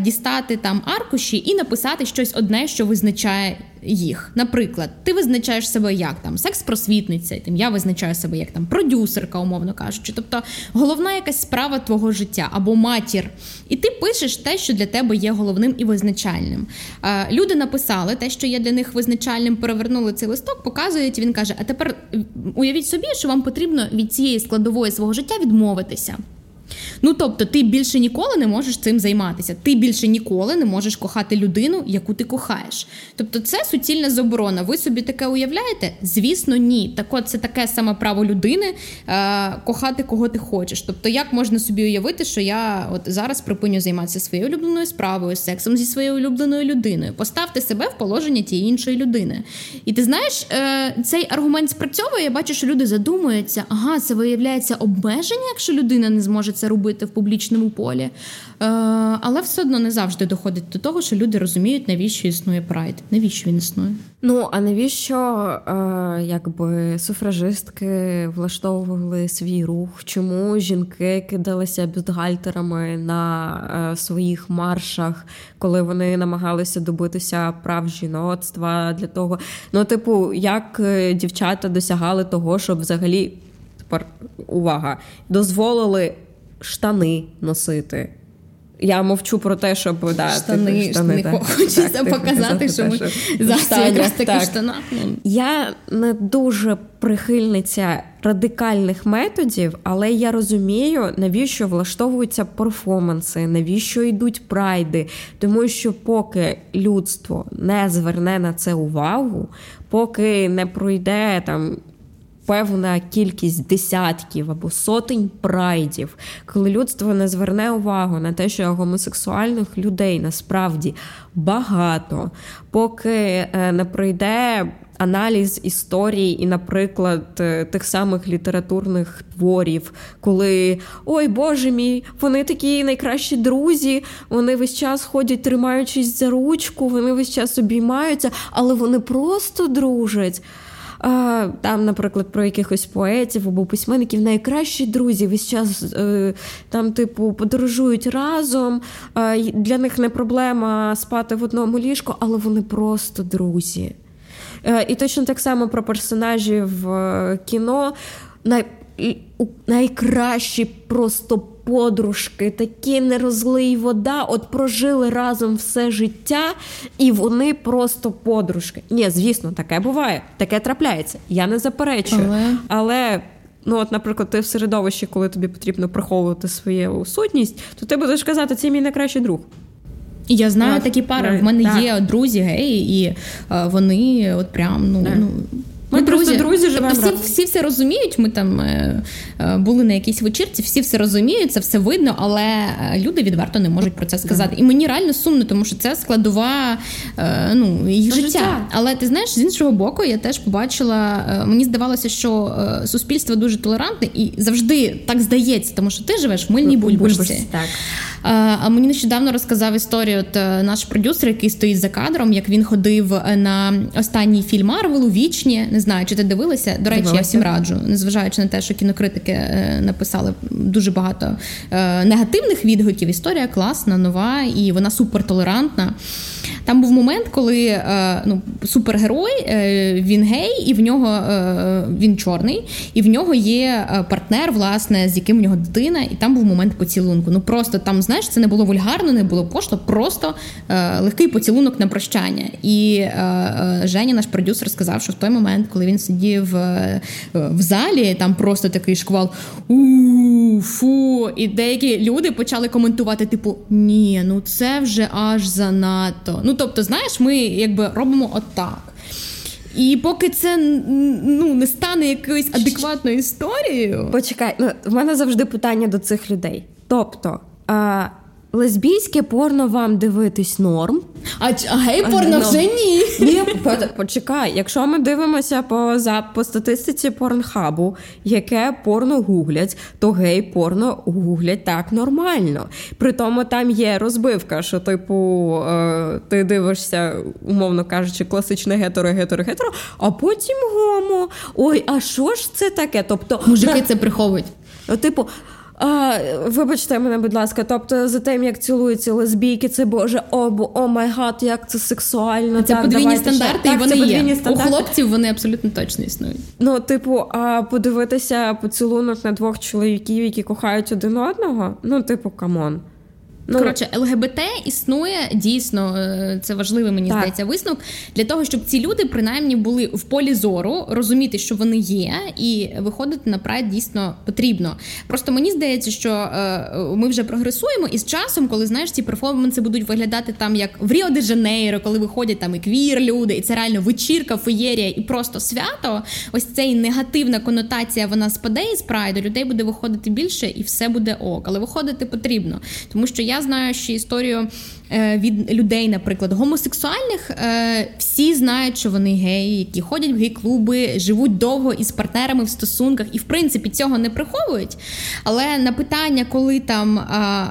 дістати там аркуші і написати щось одне, що визначає їх. Наприклад, ти визначаєш себе як там секс-просвітниця, тим я визначаю себе як там продюсерка, умовно кажучи. Тобто головна якась справа твого життя або матір. І ти пишеш те, що для тебе є головним і визначальним. Люди написали те, що є для них визначальним, перевернули цей листок, показують. Він каже: А тепер уявіть собі, що вам потрібно від цієї складової свого життя відмовитися. Ну тобто, ти більше ніколи не можеш цим займатися. Ти більше ніколи не можеш кохати людину, яку ти кохаєш. Тобто, це суцільна заборона. Ви собі таке уявляєте? Звісно, ні. Так от це таке саме право людини е, кохати кого ти хочеш. Тобто, як можна собі уявити, що я от зараз припиню займатися своєю улюбленою справою, сексом зі своєю улюбленою людиною? Поставте себе в положення тієї іншої людини. І ти знаєш, е, цей аргумент спрацьовує. Я бачу, що люди задумуються, ага, це виявляється обмеження, якщо людина не зможе це робити в публічному полі. Е, але все одно не завжди доходить до того, що люди розуміють, навіщо існує прайд, навіщо він існує. Ну а навіщо е, якби суфражистки влаштовували свій рух? Чому жінки кидалися бюстгальтерами на е, своїх маршах, коли вони намагалися добитися прав жіноцтва для того? Ну, типу, як дівчата досягали того, щоб взагалі увага дозволили штани носити. Я мовчу про те, щоб да, штани, типу, штани, штани хочеться так, показати, що ми зараз якраз такі штанах. Ну. Я не дуже прихильниця радикальних методів, але я розумію, навіщо влаштовуються перформанси, навіщо йдуть прайди. Тому що поки людство не зверне на це увагу, поки не пройде там певна кількість десятків або сотень прайдів, коли людство не зверне увагу на те, що гомосексуальних людей насправді багато, поки е, не пройде. Аналіз історії і, наприклад, е, тих самих літературних творів, коли ой Боже мій, вони такі найкращі друзі, вони весь час ходять, тримаючись за ручку, вони весь час обіймаються, але вони просто дружать. Там, наприклад, про якихось поетів або письменників найкращі друзі весь час е, там, типу, подорожують разом. Для них не проблема спати в одному ліжку, але вони просто друзі. Е, і точно так само про персонажів е, кіно. Найкращі просто подружки, такі не розлий вода, от прожили разом все життя, і вони просто подружки. Ні, звісно, таке буває, таке трапляється. Я не заперечую. Але, Але ну, от, наприклад, ти в середовищі, коли тобі потрібно приховувати свою сутність, то ти будеш казати, це мій найкращий друг. Я знаю так, такі пари. В мене так. є друзі геї, і а, вони от прям ну. ну ми, ми друзі, друзі живемо. Тобто всі, всі все розуміють. Ми там е, е, були на якійсь вечірці, всі все розуміють, це все видно, але е, люди відверто не можуть про це сказати. І мені реально сумно, тому що це складова е, ну, їх життя. життя. Але ти знаєш, з іншого боку, я теж побачила. Мені здавалося, що суспільство дуже толерантне і завжди так здається, тому що ти живеш в мильній бульбашці. Так. А мені нещодавно розказав історію от наш продюсер, який стоїть за кадром, як він ходив на останній фільм Марвелу Вічні. Не знаю, чи ти дивилася. До речі, Дивилася. я всім раджу, незважаючи на те, що кінокритики е, написали дуже багато е, негативних відгуків. Історія класна, нова і вона супертолерантна. Там був момент, коли е, ну, супергерой, е, він гей, і в нього е, він чорний, і в нього є партнер, власне, з яким у нього дитина, і там був момент поцілунку. Ну просто там, знаєш, це не було вульгарно, не було пошло, просто легкий поцілунок на прощання. І Женя, наш продюсер, сказав, що в той момент, коли він сидів в залі, там просто такий шквал у фу. І деякі люди почали коментувати: типу, ні, ну це вже аж занадто. Ну тобто, знаєш, ми якби робимо отак. І поки це ну не стане якоюсь адекватною історією. Почекай, ну в мене завжди питання до цих людей. Тобто. А... Лесбійське порно вам дивитись норм. А, а гей порно вже ні. Ні, почекай. Якщо ми дивимося по за по статистиці порнхабу, яке порно гуглять, то гей порно гуглять так нормально. При тому там є розбивка, що, типу, е, ти дивишся, умовно кажучи, класичне гетеро-гетеро-гетеро, а потім гомо. Ой, а що ж це таке? Тобто мужики це приховують. Типу. А, Вибачте мене, будь ласка, тобто за тим, як цілуються лесбійки, це боже, обу, oh my god, як це сексуально. Це так, подвійні стандарти, ще. і вони є. Стандарти. У хлопців вони абсолютно точно існують. Ну, типу, а подивитися поцілунок на двох чоловіків, які кохають один одного. Ну, типу, come on. Ну, Коротше, ЛГБТ існує дійсно, е, це важливий мені так. здається висновок для того, щоб ці люди принаймні були в полі зору, розуміти, що вони є, і виходити на прайд дійсно потрібно. Просто мені здається, що е, ми вже прогресуємо, і з часом, коли знаєш, ці перформанси будуть виглядати там як в Ріо де Жанейро, коли виходять там і квір люди, і це реально вечірка, феєрія і просто свято. Ось цей негативна конотація вона спаде із прайду. Людей буде виходити більше, і все буде ок. Але виходити потрібно, тому що я знаю ще історію е, від людей, наприклад, гомосексуальних. Е, всі знають, що вони геї, які ходять в гей-клуби, живуть довго із партнерами в стосунках, і в принципі цього не приховують. Але на питання, коли там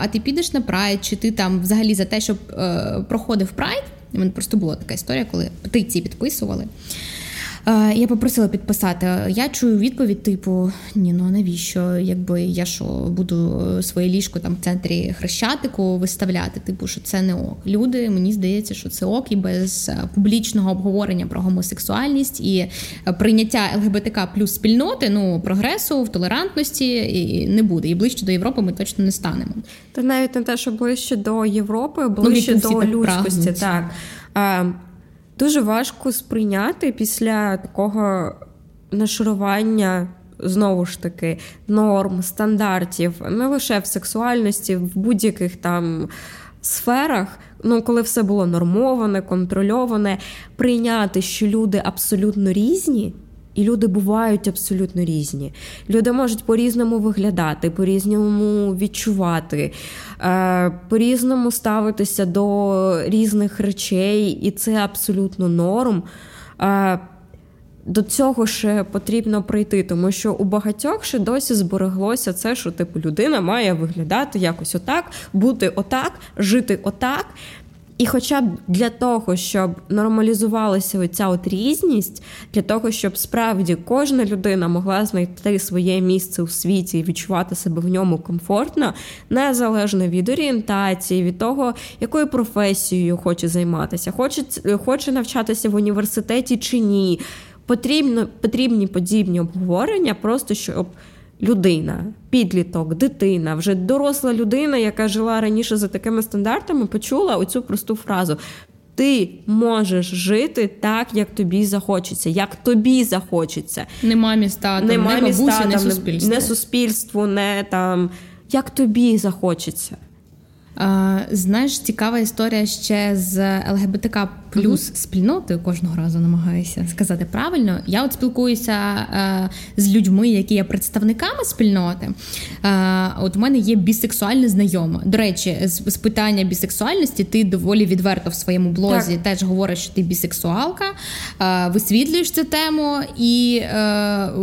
а ти підеш на прайд, чи ти там взагалі за те, щоб е, проходив прайд, у мене просто була така історія, коли петиції підписували. Е, я попросила підписати. Я чую відповідь, типу: ні, ну навіщо? Якби я що буду своє ліжко там в центрі хрещатику виставляти, типу, що це не ок. Люди, мені здається, що це ок, і без е, публічного обговорення про гомосексуальність і прийняття ЛГБТК плюс спільноти, ну прогресу в толерантності не буде. І ближче до Європи ми точно не станемо. Та навіть не те, що ближче до Європи, ближче ну, до людськості. Так. так дуже важко сприйняти після такого нашарування. Знову ж таки, норм, стандартів, не лише в сексуальності, в будь-яких там сферах, ну коли все було нормоване, контрольоване, прийняти, що люди абсолютно різні, і люди бувають абсолютно різні. Люди можуть по-різному виглядати, по-різному відчувати, е, по-різному ставитися до різних речей, і це абсолютно норм. Е, до цього ще потрібно прийти, тому що у багатьох ще досі збереглося це, що типу людина має виглядати якось отак, бути отак, жити отак. І хоча б для того, щоб нормалізувалася оця от різність, для того, щоб справді кожна людина могла знайти своє місце у світі і відчувати себе в ньому комфортно, незалежно від орієнтації, від того, якою професією хоче займатися, хоче хоче навчатися в університеті чи ні. Потрібно, Потрібні подібні обговорення, просто щоб людина, підліток, дитина, вже доросла людина, яка жила раніше за такими стандартами, почула оцю просту фразу. Ти можеш жити так, як тобі захочеться, як тобі захочеться. Нема міста, там, Нема не бабусі, міста, не суспільство. Не суспільству, не там як тобі захочеться. Знаєш, цікава історія ще з ЛГБТК плюс спільнотою кожного разу намагаюся сказати правильно. Я от спілкуюся е, з людьми, які є представниками спільноти. Е, от у мене є бісексуальна знайома. До речі, з, питання бісексуальності ти доволі відверто в своєму блозі так. теж говориш, що ти бісексуалка, е, висвітлюєш цю тему. І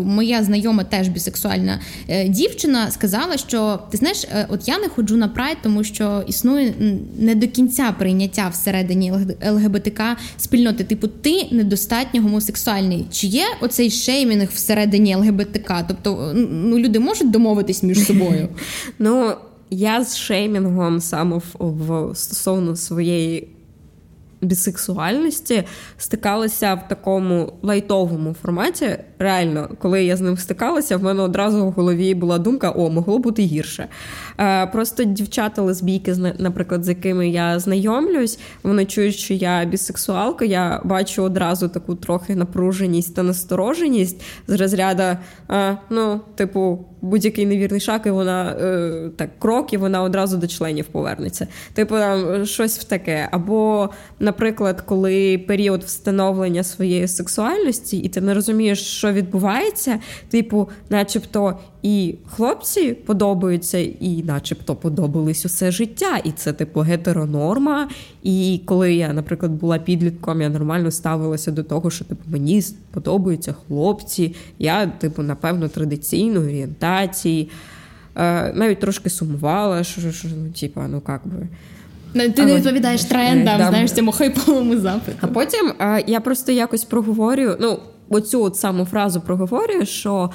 моя знайома теж бісексуальна дівчина сказала, що ти знаєш, от я не ходжу на прайд, тому що існує не до кінця прийняття всередині ЛГБТК спільноти. Типу, ти недостатньо гомосексуальний. Чи є оцей шеймінг всередині ЛГБТК? Тобто, ну люди можуть домовитись між собою? Ну я з шеймінгом саме в, стосовно своєї бісексуальності стикалася в такому лайтовому форматі. Реально, коли я з ним стикалася, в мене одразу в голові була думка: о, могло бути гірше. Е, просто дівчата лесбійки, наприклад, з якими я знайомлюсь, вони чують, що я бісексуалка. Я бачу одразу таку трохи напруженість та настороженість з розряду, ну, типу, будь-який невірний шаг, і вона е, так крок, і вона одразу до членів повернеться. Типу, там щось в таке. Або, наприклад, коли період встановлення своєї сексуальності, і ти не розумієш, що відбувається, типу, начебто. І хлопці подобаються, і, начебто, подобались усе життя. І це, типу, гетеронорма. І коли я, наприклад, була підлітком, я нормально ставилася до того, що типу мені подобаються хлопці. Я, типу, напевно, традиційної орієнтації. Е, навіть трошки сумувала, що, що ну, типу, ну як би. Ну, ти не відповідаєш трендам, знаєш, цьому хайповому запиту. А потім а, я просто якось проговорюю, ну, оцю от саму фразу проговорює, що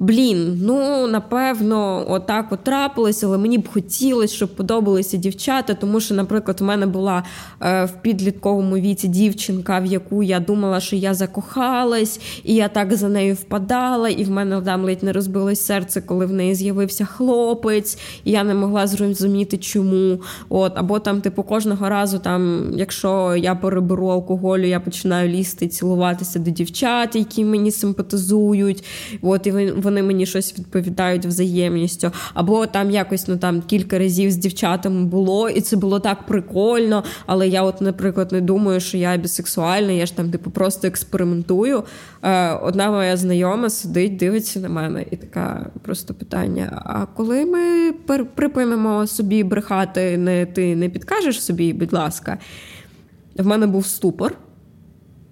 Блін, ну напевно, отак от трапилось, але мені б хотілося, щоб подобалися дівчата. Тому що, наприклад, в мене була е, в підлітковому віці дівчинка, в яку я думала, що я закохалась, і я так за нею впадала, і в мене там ледь не розбилось серце, коли в неї з'явився хлопець, і я не могла зрозуміти, чому. От, Або там, типу, кожного разу, там, якщо я переберу алкоголю, я починаю лізти, цілуватися до дівчат, які мені симпатизують. От, і мені щось відповідають взаємністю. Або там якось ну там кілька разів з дівчатами було, і це було так прикольно. Але я, от, наприклад, не думаю, що я бісексуальна, я ж там типу просто експериментую. Е, Одна моя знайома сидить, дивиться на мене, і така просто питання: а коли ми припинимо собі брехати, не ти не підкажеш собі, будь ласка, в мене був ступор.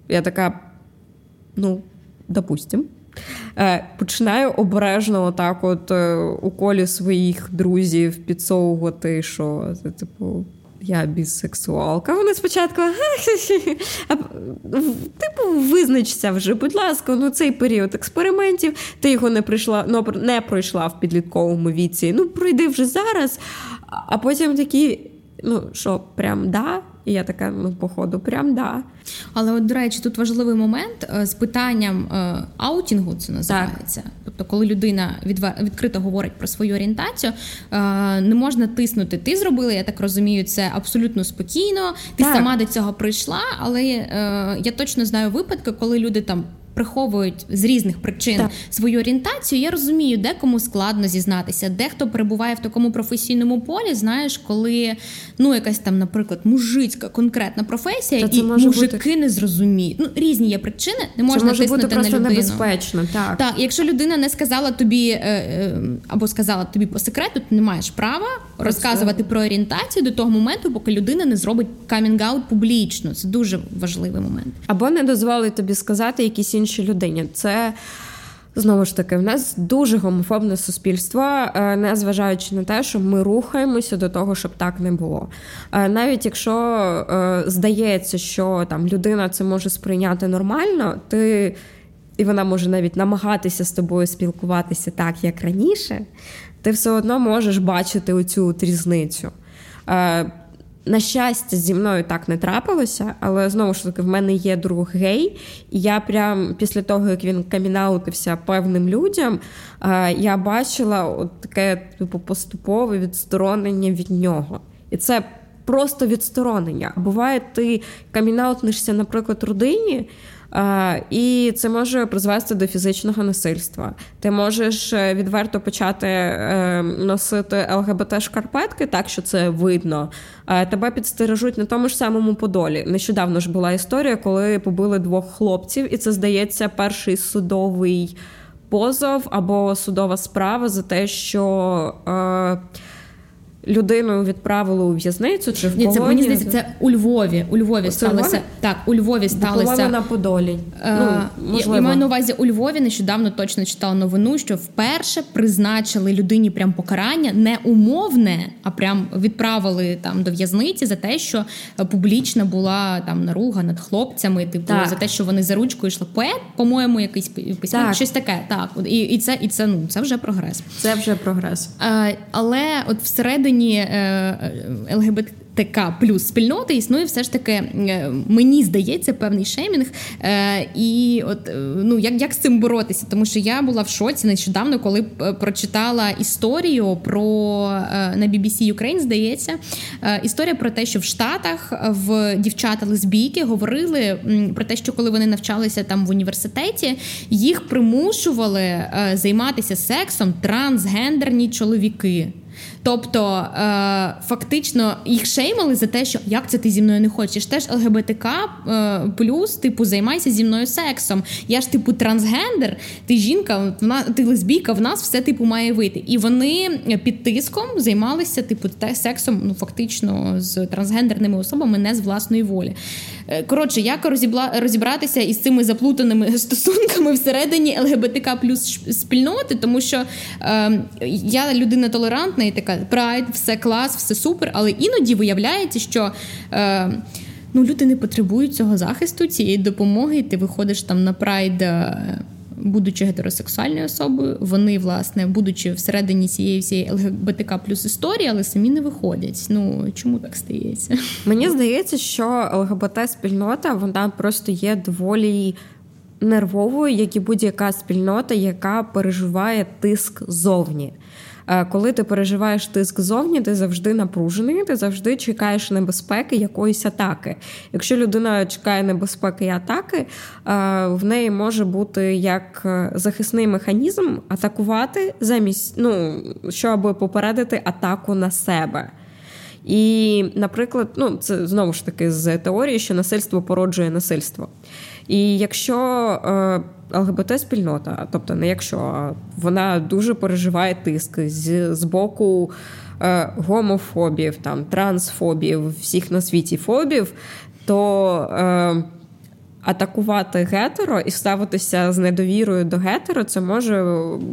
Я така, ну, допустим. Е, починаю обережно, отак, от е, у колі своїх друзів підсовувати, що це типу. Я бісексуалка. Вони спочатку типу, визначся вже, будь ласка, ну цей період експериментів. Ти його не прийшла, ну, не пройшла в підлітковому віці. Ну, пройди вже зараз. А потім такі, ну що, прям да? І я така, ну, походу, прям да. Але, от, до речі, тут важливий момент е, з питанням е, аутінгу, це називається. Так. Тобто, коли людина відкрито говорить про свою орієнтацію, е, не можна тиснути. Ти зробила, я так розумію, це абсолютно спокійно. Ти так. сама до цього прийшла, але я точно знаю випадки, коли люди там приховують з різних причин так. свою орієнтацію. Я розумію, декому складно зізнатися, дехто перебуває в такому професійному полі. Знаєш, коли ну якась там, наприклад, мужицька конкретна професія, і мужики бути... не зрозуміють. Ну різні є причини, не можна це може тиснути бути просто на людину. небезпечно. Так, Так, якщо людина не сказала тобі е, е, або сказала тобі по секрету, ти не маєш права про розказувати це. про орієнтацію до того моменту, поки людина не зробить камінг-аут публічно. Це дуже важливий момент. Або не дозволить тобі сказати якісь інші іншій людині. Це знову ж таки в нас дуже гомофобне суспільство, е, незважаючи на те, що ми рухаємося до того, щоб так не було. Е, навіть якщо е, здається, що там людина це може сприйняти нормально, ти. І вона може навіть намагатися з тобою спілкуватися так, як раніше, ти все одно можеш бачити оцю різницю. На щастя, зі мною так не трапилося, але знову ж таки, в мене є друг гей, і я прям після того, як він камінаутився певним людям, я бачила от таке типу поступове відсторонення від нього. І це просто відсторонення. Буває, ти камінаутнишся, наприклад, родині. І це може призвести до фізичного насильства. Ти можеш е, відверто почати е, носити ЛГБТ-шкарпетки, так що це видно. Тебе підстережуть на тому ж самому Подолі. Нещодавно ж була історія, коли побили двох хлопців, і це здається перший судовий позов або судова справа за те, що. Людину відправили у в'язницю чи в Ні, це мені здається, це у Львові. У Львові сталося так. У Львові сталося на Подолі. Е, ну, я, я маю на увазі у Львові. Нещодавно точно читала новину, що вперше призначили людині прям покарання не умовне, а прям відправили там до в'язниці за те, що публічна була там наруга над хлопцями. Типу так. за те, що вони за ручкою йшли. Поет, по-моєму, якийсь письмо, щось таке. Так, і і це і це ну це вже прогрес. Це вже прогрес. Е, Але от всередині частині е, ЛГБТК плюс спільноти існує все ж таки, е, мені здається, певний шеймінг. Е, і от ну як як з цим боротися? Тому що я була в шоці нещодавно, коли прочитала історію про на BBC Ukraine, здається, історія про те, що в Штатах в дівчата лесбійки говорили про те, що коли вони навчалися там в університеті, їх примушували займатися сексом трансгендерні чоловіки. Тобто е, фактично їх шеймали за те, що як це ти зі мною не хочеш. Теж ЛГБТК е, плюс, типу, займайся зі мною сексом. Я ж типу трансгендер, ти жінка, вона ти лесбійка, в нас все типу має вийти. І вони під тиском займалися, типу, сексом, ну фактично з трансгендерними особами не з власної волі. Е, коротше, як розібла розібратися із цими заплутаними стосунками всередині ЛГБТК плюс спільноти, тому що е, я людина толерантна і така прайд, все клас, все супер, але іноді виявляється, що. Е, Ну, люди не потребують цього захисту, цієї допомоги. Ти виходиш там на прайд е, будучи гетеросексуальною особою, вони, власне, будучи всередині цієї всієї ЛГБТК плюс історії, але самі не виходять. Ну чому так стається? Мені здається, що ЛГБТ-спільнота вона просто є доволі. Нервовою, як і будь-яка спільнота, яка переживає тиск зовні. Е, коли ти переживаєш тиск зовні, ти завжди напружений, ти завжди чекаєш небезпеки якоїсь атаки. Якщо людина чекає небезпеки і атаки, е, в неї може бути як е, захисний механізм атакувати замість, ну щоб попередити атаку на себе. І, наприклад, ну це знову ж таки з теорії, що насильство породжує насильство. І якщо ЛГБТ-спільнота, тобто не якщо вона дуже переживає тиск з, з боку е, гомофобів, там трансфобів, всіх на світі фобів, то е, атакувати гетеро і ставитися з недовірою до гетеро, це може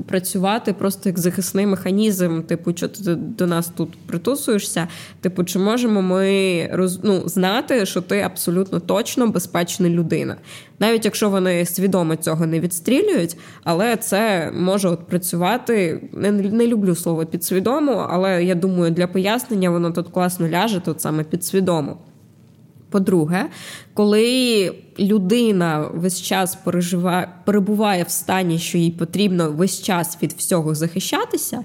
працювати просто як захисний механізм. Типу, що ти до нас тут притусуєшся? Типу, чи можемо ми роз, ну, знати, що ти абсолютно точно безпечна людина? Навіть якщо вони свідомо цього не відстрілюють, але це може от працювати. Не, не люблю слово підсвідомо, але я думаю, для пояснення воно тут класно ляже, тут саме підсвідомо. По-друге, коли людина весь час переживає, перебуває в стані, що їй потрібно весь час від всього захищатися,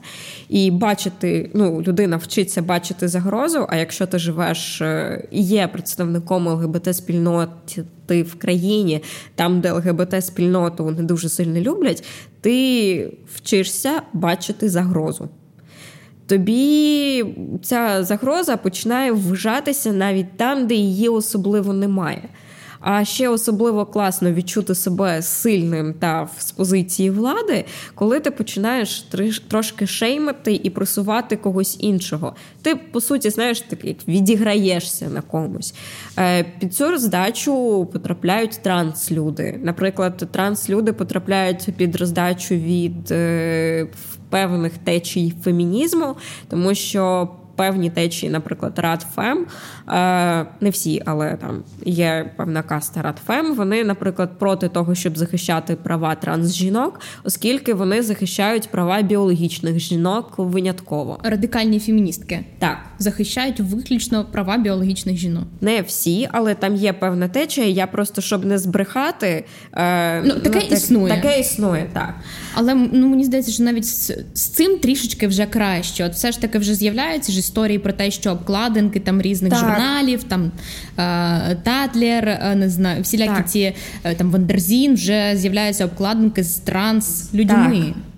і бачити, ну, людина вчиться бачити загрозу. А якщо ти живеш е, і є представником ЛГБТ-спільноти в країні, там, де ЛГБТ-спільноту не дуже сильно люблять, ти вчишся бачити загрозу тобі ця загроза починає вважатися навіть там, де її особливо немає. А ще особливо класно відчути себе сильним та з позиції влади, коли ти починаєш трошки шеймити і просувати когось іншого. Ти, по суті, знаєш, так як відіграєшся на комусь. Е, під цю роздачу потрапляють транслюди. Наприклад, транслюди потрапляють під роздачу від е, певних течій фемінізму, тому що певні течії, наприклад, Радфем, не всі, але там є певна каста Радфем. Вони, наприклад, проти того, щоб захищати права трансжінок, оскільки вони захищають права біологічних жінок винятково. Радикальні феміністки так захищають виключно права біологічних жінок. Не всі, але там є певна течія. Я просто щоб не збрехати, е, ну таке ну, існує. Таке існує, так. Але ну мені здається, що навіть з, з цим трішечки вже краще. От все ж таки вже з'являються ж історії про те, що обкладинки там різних так. журналів, там е, Татлер, е, не знаю, всілякі так. ці е, там Вандерзін вже з'являються обкладинки з транс людьми. Так.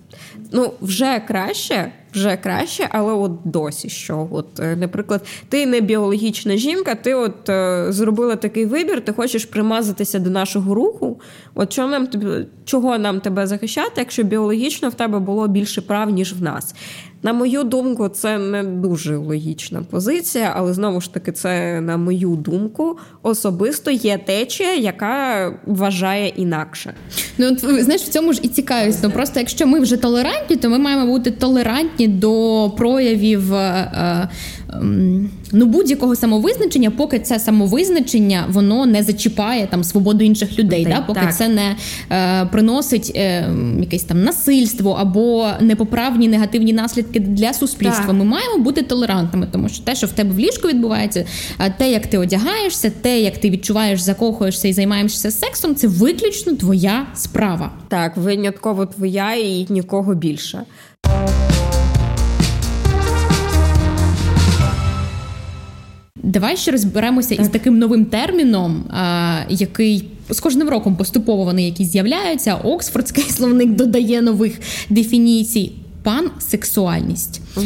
Ну, вже краще, вже краще, але от досі що. От, е, наприклад, ти не біологічна жінка, ти от е, зробила такий вибір, ти хочеш примазатися до нашого руху. От чого нам чого нам тебе захищати, якщо біологічно в тебе було більше прав, ніж в нас? На мою думку, це не дуже логічна позиція, але знову ж таки, це на мою думку особисто є течія, яка вважає інакше. Ну от знаєш, в цьому ж і цікавість. Ну просто якщо ми вже толерантні, то ми маємо бути толерантні до проявів е, ем, ну будь-якого самовизначення, поки це самовизначення воно не зачіпає там свободу інших людей, да? поки так. це не е, приносить е, якесь там насильство або непоправні негативні наслідки для суспільства. Так. Ми маємо бути толерантними, тому що те, що в тебе в ліжку відбувається, те, як ти одягаєшся, те, як ти відчуваєш, закохуєшся і займаєшся сексом, це виключно твоя справа. Так, винятково твоя і нікого більше. Давай ще розберемося так. із таким новим терміном, а, який з кожним роком поступово вони якісь з'являються. Оксфордський словник додає нових дефініцій пансексуальність. Угу.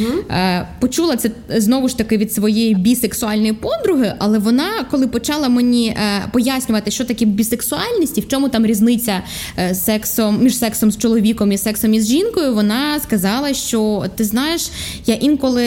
Почула це знову ж таки від своєї бісексуальної подруги, але вона, коли почала мені е, пояснювати, що таке бісексуальність і в чому там різниця е, сексом між сексом з чоловіком і сексом із жінкою, вона сказала, що ти знаєш, я інколи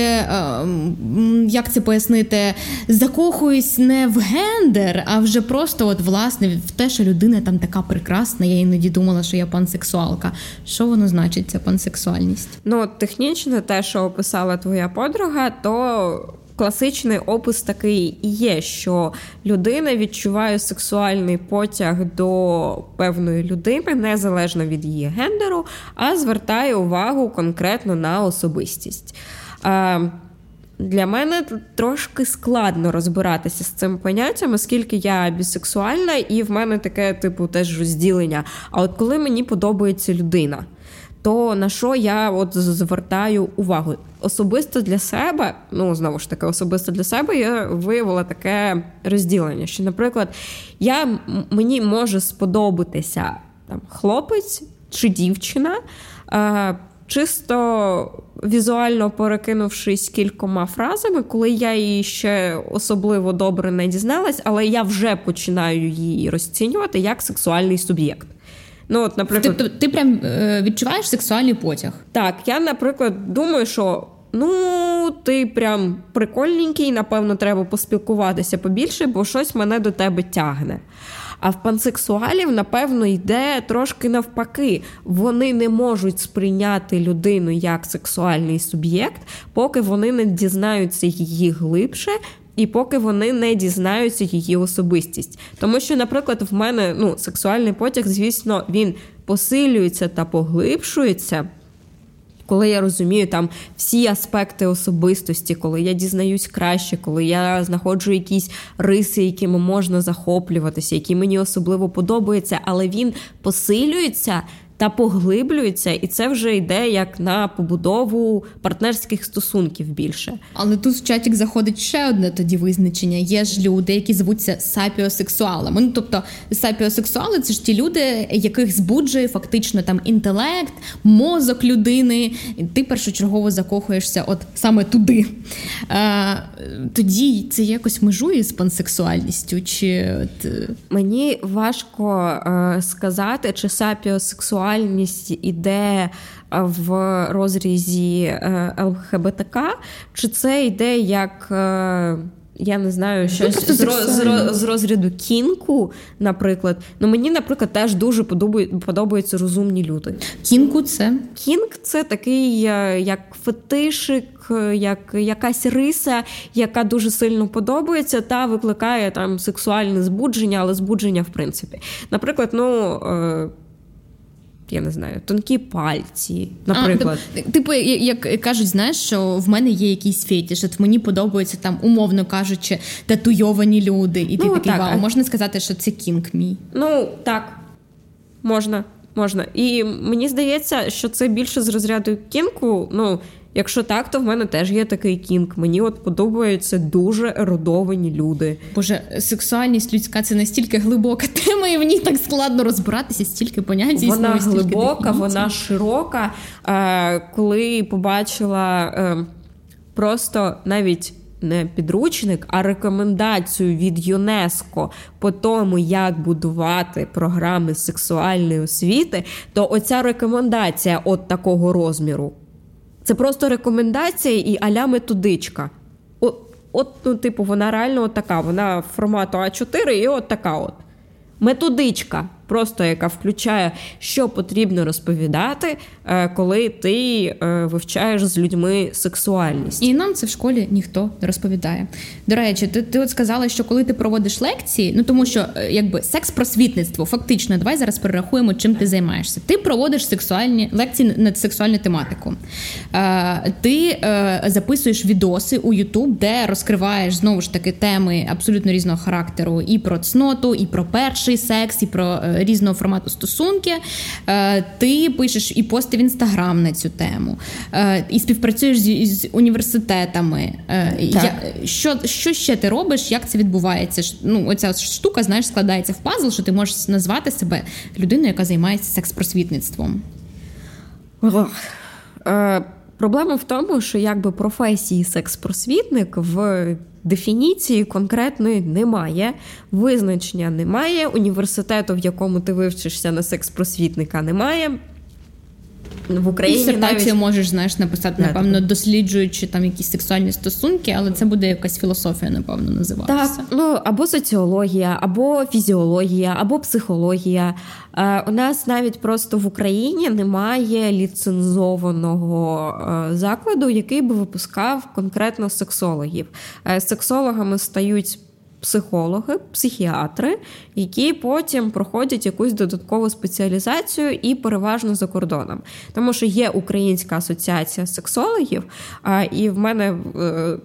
як це пояснити, закохуюсь не в гендер, а вже просто от власне в те, що людина там така прекрасна. Я іноді думала, що я пансексуалка. Що воно значить, ця пансексуальність? Ну, технічно, те, що описала твоя подруга, то класичний опис такий і є, що людина відчуває сексуальний потяг до певної людини, незалежно від її гендеру, а звертає увагу конкретно на особистість. Для мене трошки складно розбиратися з цим поняттям, оскільки я бісексуальна, і в мене таке, типу, теж розділення. А от коли мені подобається людина то на що я от звертаю увагу? Особисто для себе, ну знову ж таки, особисто для себе я виявила таке розділення, що, наприклад, я мені може сподобатися там хлопець чи дівчина. Е, Чисто візуально перекинувшись кількома фразами, коли я її ще особливо добре не дізналась, але я вже починаю її розцінювати як сексуальний суб'єкт. Ну, от, наприклад, Тобто ти прям е, відчуваєш сексуальний потяг? Так, я, наприклад, думаю, що. Ну, ти прям прикольненький, напевно, треба поспілкуватися побільше, бо щось мене до тебе тягне. А в пансексуалів, напевно, йде трошки навпаки. Вони не можуть сприйняти людину як сексуальний суб'єкт, поки вони не дізнаються її глибше, і поки вони не дізнаються її особистість. Тому що, наприклад, в мене ну, сексуальний потяг, звісно, він посилюється та поглибшується. Коли я розумію там всі аспекти особистості, коли я дізнаюсь краще, коли я знаходжу якісь риси, якими можна захоплюватися, які мені особливо подобаються, але він посилюється та поглиблюється, і це вже йде як на побудову партнерських стосунків більше. Але тут в чаті заходить ще одне тоді визначення. Є ж люди, які звуться сапіосексуалами. Ну тобто сапіосексуали це ж ті люди, яких збуджує фактично там інтелект, мозок людини. І Ти першочергово закохуєшся, от саме туди. А, Тоді це якось межує з пансексуальністю. Чи от... Е, мені важко е, сказати, чи сапіосексуал сексуальність іде е, в розрізі е, ЛГБТК, чи це йде як. Е, я не знаю, щось з, з, з розряду кінку, наприклад. Ну мені, наприклад, теж дуже подобаються розумні люди. Кінку це кінк це такий як фетишик, як якась риса, яка дуже сильно подобається, та викликає там сексуальне збудження, але збудження в принципі. Наприклад, ну я не знаю, тонкі пальці, наприклад. А, типу, як кажуть, знаєш, що в мене є якийсь фетиш, от мені подобаються там, умовно кажучи, татуйовані люди, і ти ну, такий так, вау, можна сказати, що це кінг мій. Ну так, можна. Можна. І мені здається, що це більше з розряду кінку. Ну, Якщо так, то в мене теж є такий кінг. Мені от подобаються дуже ерудовані люди. Боже, сексуальність людська це настільки глибока тема, і в ній так складно розбиратися, стільки понять. Вона глибока, вона широка. Е, коли побачила е, просто навіть. Не підручник, а рекомендацію від ЮНЕСКО по тому, як будувати програми сексуальної освіти, то оця рекомендація от такого розміру. Це просто рекомендація і аля методичка. От, ну, типу, вона реально от така. Вона формату А4 і от така от. Методичка. Просто яка включає, що потрібно розповідати, е, коли ти е, вивчаєш з людьми сексуальність. І нам це в школі ніхто не розповідає. До речі, ти ти от сказала, що коли ти проводиш лекції, ну тому що е, якби секс-просвітництво, фактично, давай зараз перерахуємо, чим ти займаєшся. Ти проводиш сексуальні лекції на сексуальну тематику. Ти записуєш відоси у YouTube, де розкриваєш знову ж таки теми абсолютно різного характеру, і про цноту, і про перший секс, і про різного формату стосунки. Е, ти пишеш і пости в інстаграм на цю тему, е, і співпрацюєш з, з університетами. Е, я, що що ще ти робиш? Як це відбувається? Ну, Оця штука знаєш, складається в пазл, що ти можеш назвати себе людиною, яка займається секс-просвітництвом. Проблема в тому, що якби професії секс-просвітник в дефініції конкретної немає, визначення немає, університету, в якому ти вивчишся на секс-просвітника, немає. В Україні Дисертацію навіть... можеш знаєш написати, напевно, досліджуючи там якісь сексуальні стосунки, але це буде якась філософія, напевно, називатися. Так, ну або соціологія, або фізіологія, або психологія. Е, у нас навіть просто в Україні немає ліцензованого е, закладу, який би випускав конкретно сексологів. Е, сексологами стають психологи, психіатри, які потім проходять якусь додаткову спеціалізацію і переважно за кордоном. Тому що є Українська асоціація сексологів, і в мене. Е,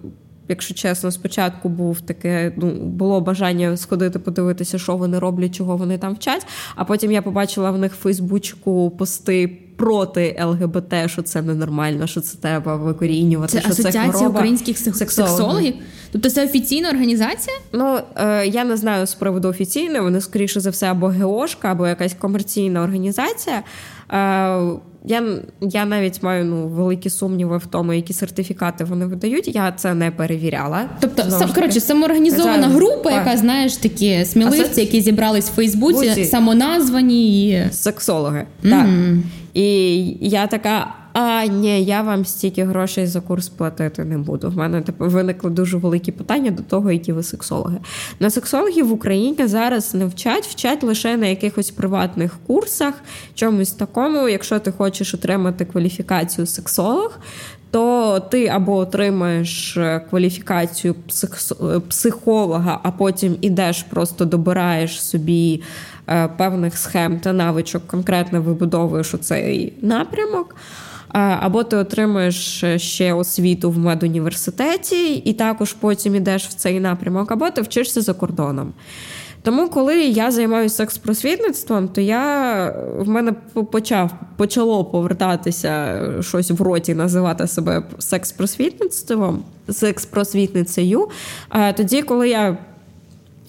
якщо чесно, спочатку був таке, ну було бажання сходити, подивитися, що вони роблять, чого вони там вчать. А потім я побачила в них в Фейсбучку пости проти ЛГБТ, що це ненормально, що це треба викорінювати. Це що асоціація це хвороба. українських сексологів? Тобто це офіційна організація? Ну е, я не знаю з приводу офіційної, вони скоріше за все або ГОшка, або якась комерційна організація. Е, я я навіть маю ну великі сумніви в тому, які сертифікати вони видають. Я це не перевіряла. Тобто, сам, коротше, самоорганізована група, яка знаєш такі сміливці, які зібрались в Фейсбуці, Буці. самоназвані і сексологи. Mm-hmm. Так. І я така. А ні, я вам стільки грошей за курс платити не буду. В мене тепер виникли дуже великі питання до того, які ви сексологи. На сексологів в Україні зараз не вчать, вчать лише на якихось приватних курсах, чомусь такому. Якщо ти хочеш отримати кваліфікацію сексолог, то ти або отримаєш е, кваліфікацію е, психолога, а потім ідеш, просто добираєш собі е, певних схем та навичок, конкретно вибудовуєш оцей напрямок. Або ти отримуєш ще освіту в медуніверситеті, і також потім ідеш в цей напрямок, або ти вчишся за кордоном. Тому, коли я займаюся секс-просвітництвом, то я в мене почав почало повертатися щось в роті, називати себе секс-просвітництвом, секс-просвітницею. А тоді, коли я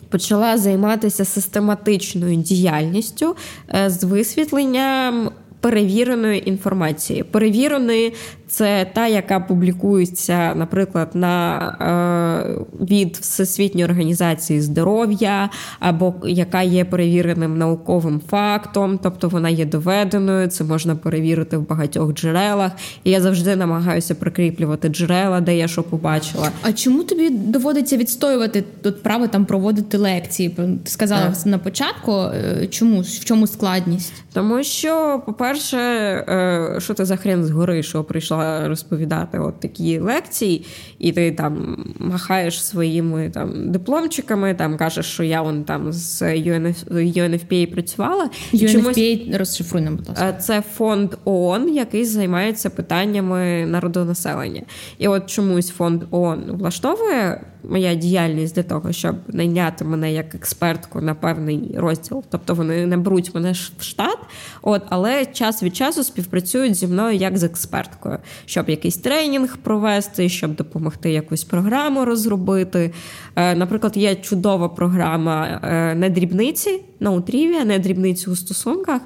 почала займатися систематичною діяльністю е, з висвітленням перевіреної інформації, перевіреної це та, яка публікується, наприклад, на е, від Всесвітньої організації здоров'я, або яка є перевіреним науковим фактом, тобто вона є доведеною, це можна перевірити в багатьох джерелах. І я завжди намагаюся прикріплювати джерела, де я що побачила. А чому тобі доводиться відстоювати тут право там проводити лекції? Ти сказала так. на початку, е, чому в чому складність? Тому що, по-перше, е, що ти за хрен згори, що прийшла розповідати от такі лекції, і ти там махаєш своїми там дипломчиками, там кажеш, що я вон там з UNF, UNFPA працювала. UNFPA, чомусь... розшифруй нам, будь ласка. Це фонд ООН, який займається питаннями народонаселення. І от чомусь фонд ООН влаштовує моя діяльність для того, щоб найняти мене як експертку на певний розділ. Тобто вони не беруть мене в штат, от але час від часу співпрацюють зі мною як з експерткою, щоб якийсь тренінг провести, щоб допомогти якусь програму розробити. Е, наприклад, є чудова програма е, не дрібниці на утрів'я, не дрібниці у стосунках.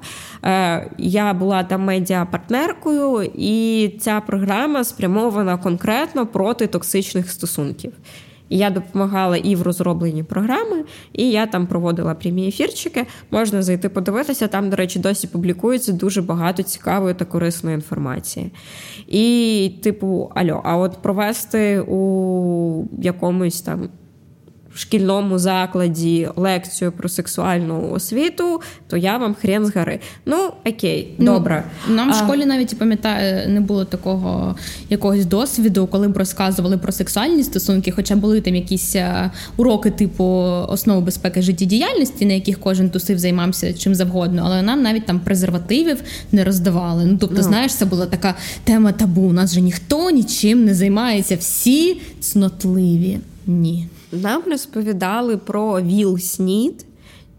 Е, я була там медіапартнеркою, і ця програма спрямована конкретно проти токсичних стосунків. Я допомагала і в розробленні програми, і я там проводила прямі ефірчики. Можна зайти подивитися. Там, до речі, досі публікується дуже багато цікавої та корисної інформації. І, типу, альо, а от провести у якомусь там в шкільному закладі лекцію про сексуальну освіту, то я вам хрен з гори. Ну окей, ну, добре. Нам в школі навіть пам'ятаю, не було такого якогось досвіду, коли б розказували про сексуальні стосунки, хоча були там якісь е, уроки, типу основи безпеки життєдіяльності, на яких кожен тусив займався чим завгодно, але нам навіть там презервативів не роздавали. Ну тобто, ну. знаєш, це була така тема табу. У нас же ніхто нічим не займається, всі цнотливі. Ні. Нам розповідали про ВІЛ СНІД,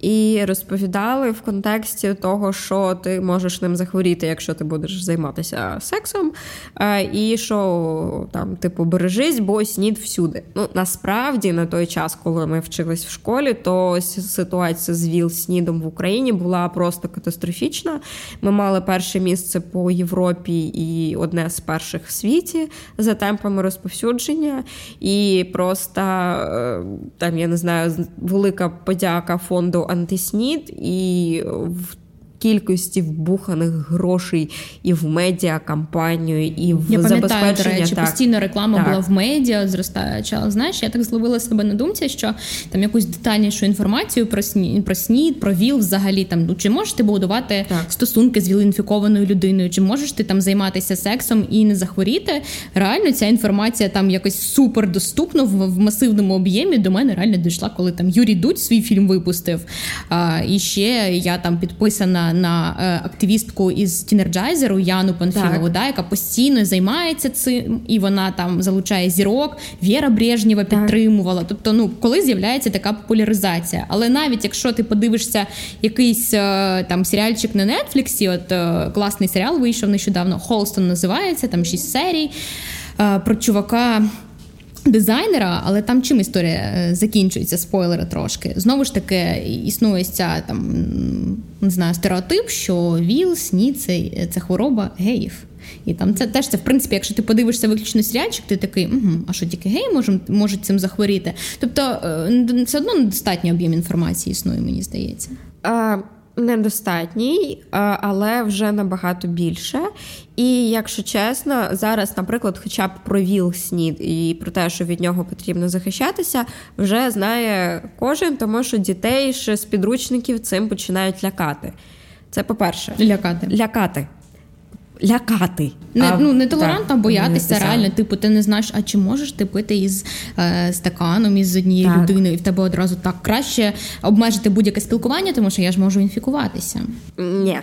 і розповідали в контексті того, що ти можеш ним захворіти, якщо ти будеш займатися сексом, е, і що там, типу, бережись, бо снід всюди. Ну насправді на той час, коли ми вчились в школі, то ситуація з ВІЛ-снідом в Україні була просто катастрофічна. Ми мали перше місце по Європі і одне з перших в світі за темпами розповсюдження, і просто е, там я не знаю, велика подяка фонду антиснід і в кількості вбуханих грошей і в медіа кампанію, і в я забезпечення. до речі, так. постійно реклама так. була в медіа, зростаюча. Знаєш, я так зловила себе на думці, що там якусь детальнішу інформацію про снід, про снід, про ВІЛ взагалі там ну чи можеш ти будувати так. стосунки з ВІЛ-інфікованою людиною, чи можеш ти там займатися сексом і не захворіти? Реально ця інформація там якось супер доступно в, в масивному об'ємі. До мене реально дійшла, коли там Юрій Дудь свій фільм випустив. А, І ще я там підписана на е, активістку із Teenergizer у Яну Панфілову, да, яка постійно займається цим, і вона там залучає зірок. Віра Брежнєва підтримувала. Тобто, ну коли з'являється така популяризація. Але навіть якщо ти подивишся якийсь е, там серіальчик на Нетфліксі, от е, класний серіал вийшов нещодавно. Halston називається там шість серій про чувака дизайнера, але там чим історія е, закінчується, спойлери трошки. Знову ж таки, існує ця там не знаю, стереотип, що ВІЛ, СНІ це, це хвороба геїв. І там це теж це, в принципі, якщо ти подивишся виключно серіальчик, ти такий, угу, а що тільки геї можуть, можуть цим захворіти? Тобто е, все одно недостатній об'єм інформації існує, мені здається. А недостатній, але вже набагато більше. І якщо чесно, зараз, наприклад, хоча б про ВІЛ-СНІД і про те, що від нього потрібно захищатися, вже знає кожен, тому що дітей ще з підручників цим починають лякати. Це по-перше, лякати. Лякати лякати. Не а, ну нетолерантно так, боятися реально. Типу, ти не знаєш, а чи можеш ти пити із е, стаканом із однією так. людиною, і в тебе одразу так краще обмежити будь-яке спілкування, тому що я ж можу інфікуватися. Ні.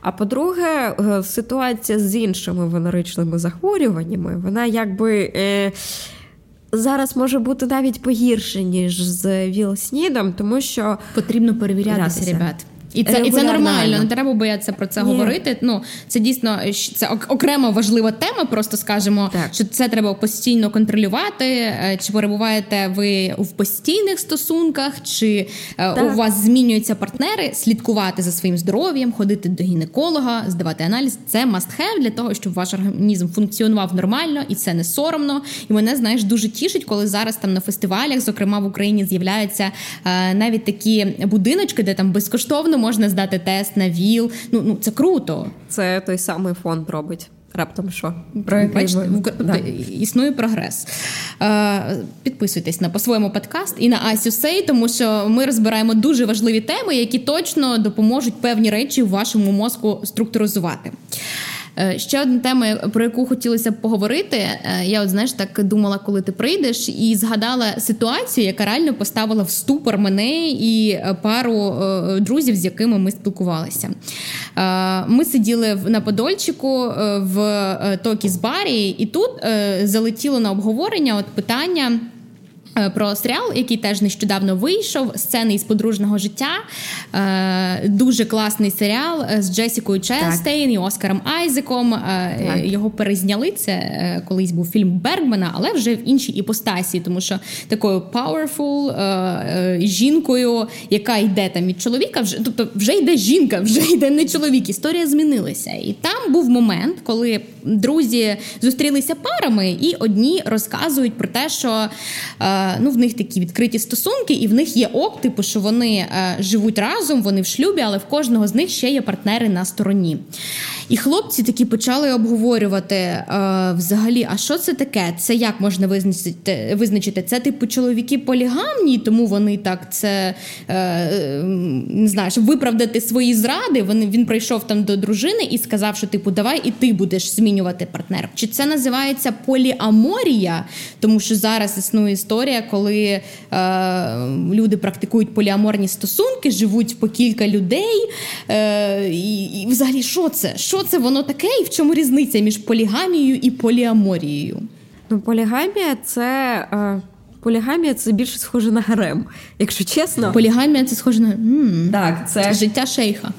А по-друге, е, ситуація з іншими венеричними захворюваннями, вона якби. Е, Зараз може бути навіть погірше, ніж з ВІЛ-СНІДом, тому що потрібно перевірятися, ребят. І це і це нормально, не треба боятися про це Ні. говорити. Ну це дійсно це окрема важлива тема. Просто скажемо, так. що це треба постійно контролювати. Е, чи перебуваєте ви в постійних стосунках, чи е, так. у вас змінюються партнери, слідкувати за своїм здоров'ям, ходити до гінеколога, здавати аналіз. Це must have для того, щоб ваш організм функціонував нормально, і це не соромно. І мене знаєш дуже тішить, коли зараз там на фестивалях, зокрема в Україні, з'являються е, навіть такі будиночки, де там безкоштовно можна здати тест на ВІЛ. Ну ну це круто. Це той самий фонд робить. Раптом що Про Бачите, да. існує прогрес. Е, Підписуйтесь на по-своєму подкаст і на Асю Сей, тому що ми розбираємо дуже важливі теми, які точно допоможуть певні речі в вашому мозку структуризувати. Е, ще одна тема, про яку хотілося б поговорити. Е, я, от знаєш, так думала, коли ти прийдеш, і згадала ситуацію, яка реально поставила в ступор мене і е, пару друзів, з якими ми спілкувалися. Ми сиділи на Подольчику в Токіс барі, і тут залетіло на обговорення от питання. Е, про серіал, який теж нещодавно вийшов, сцени із подружного життя. Е, дуже класний серіал е, з Джесікою Честейн і Оскаром Айзеком. Так. Його перезняли. Це колись був фільм Бергмана, але вже в іншій іпостасі, тому що такою powerful жінкою, яка йде там від чоловіка, вже тобто вже йде жінка, вже йде не чоловік. Історія змінилася. І там був момент, коли друзі зустрілися парами, і одні розказують про те, що ну в них такі відкриті стосунки, і в них є ок, типу, що вони живуть разом, вони в шлюбі, але в кожного з них ще є партнери на стороні. І хлопці такі почали обговорювати е, взагалі, а що це таке? Це як можна визначити? визначити? Це типу чоловіки полігамні, тому вони так це е, не знаю, щоб виправдати свої зради. Вони він прийшов там до дружини і сказав, що типу, давай і ти будеш змінювати партнера. Чи це називається поліаморія? Тому що зараз існує історія, коли е, люди практикують поліаморні стосунки, живуть по кілька людей. Е, і, і взагалі, що це? Що це воно таке, і в чому різниця між полігамією і поліаморією? Ну, полігамія це. Е... Полігамія це більше схоже на гарем, якщо чесно. Полігамія це схоже на М-м, так, це життя шейха.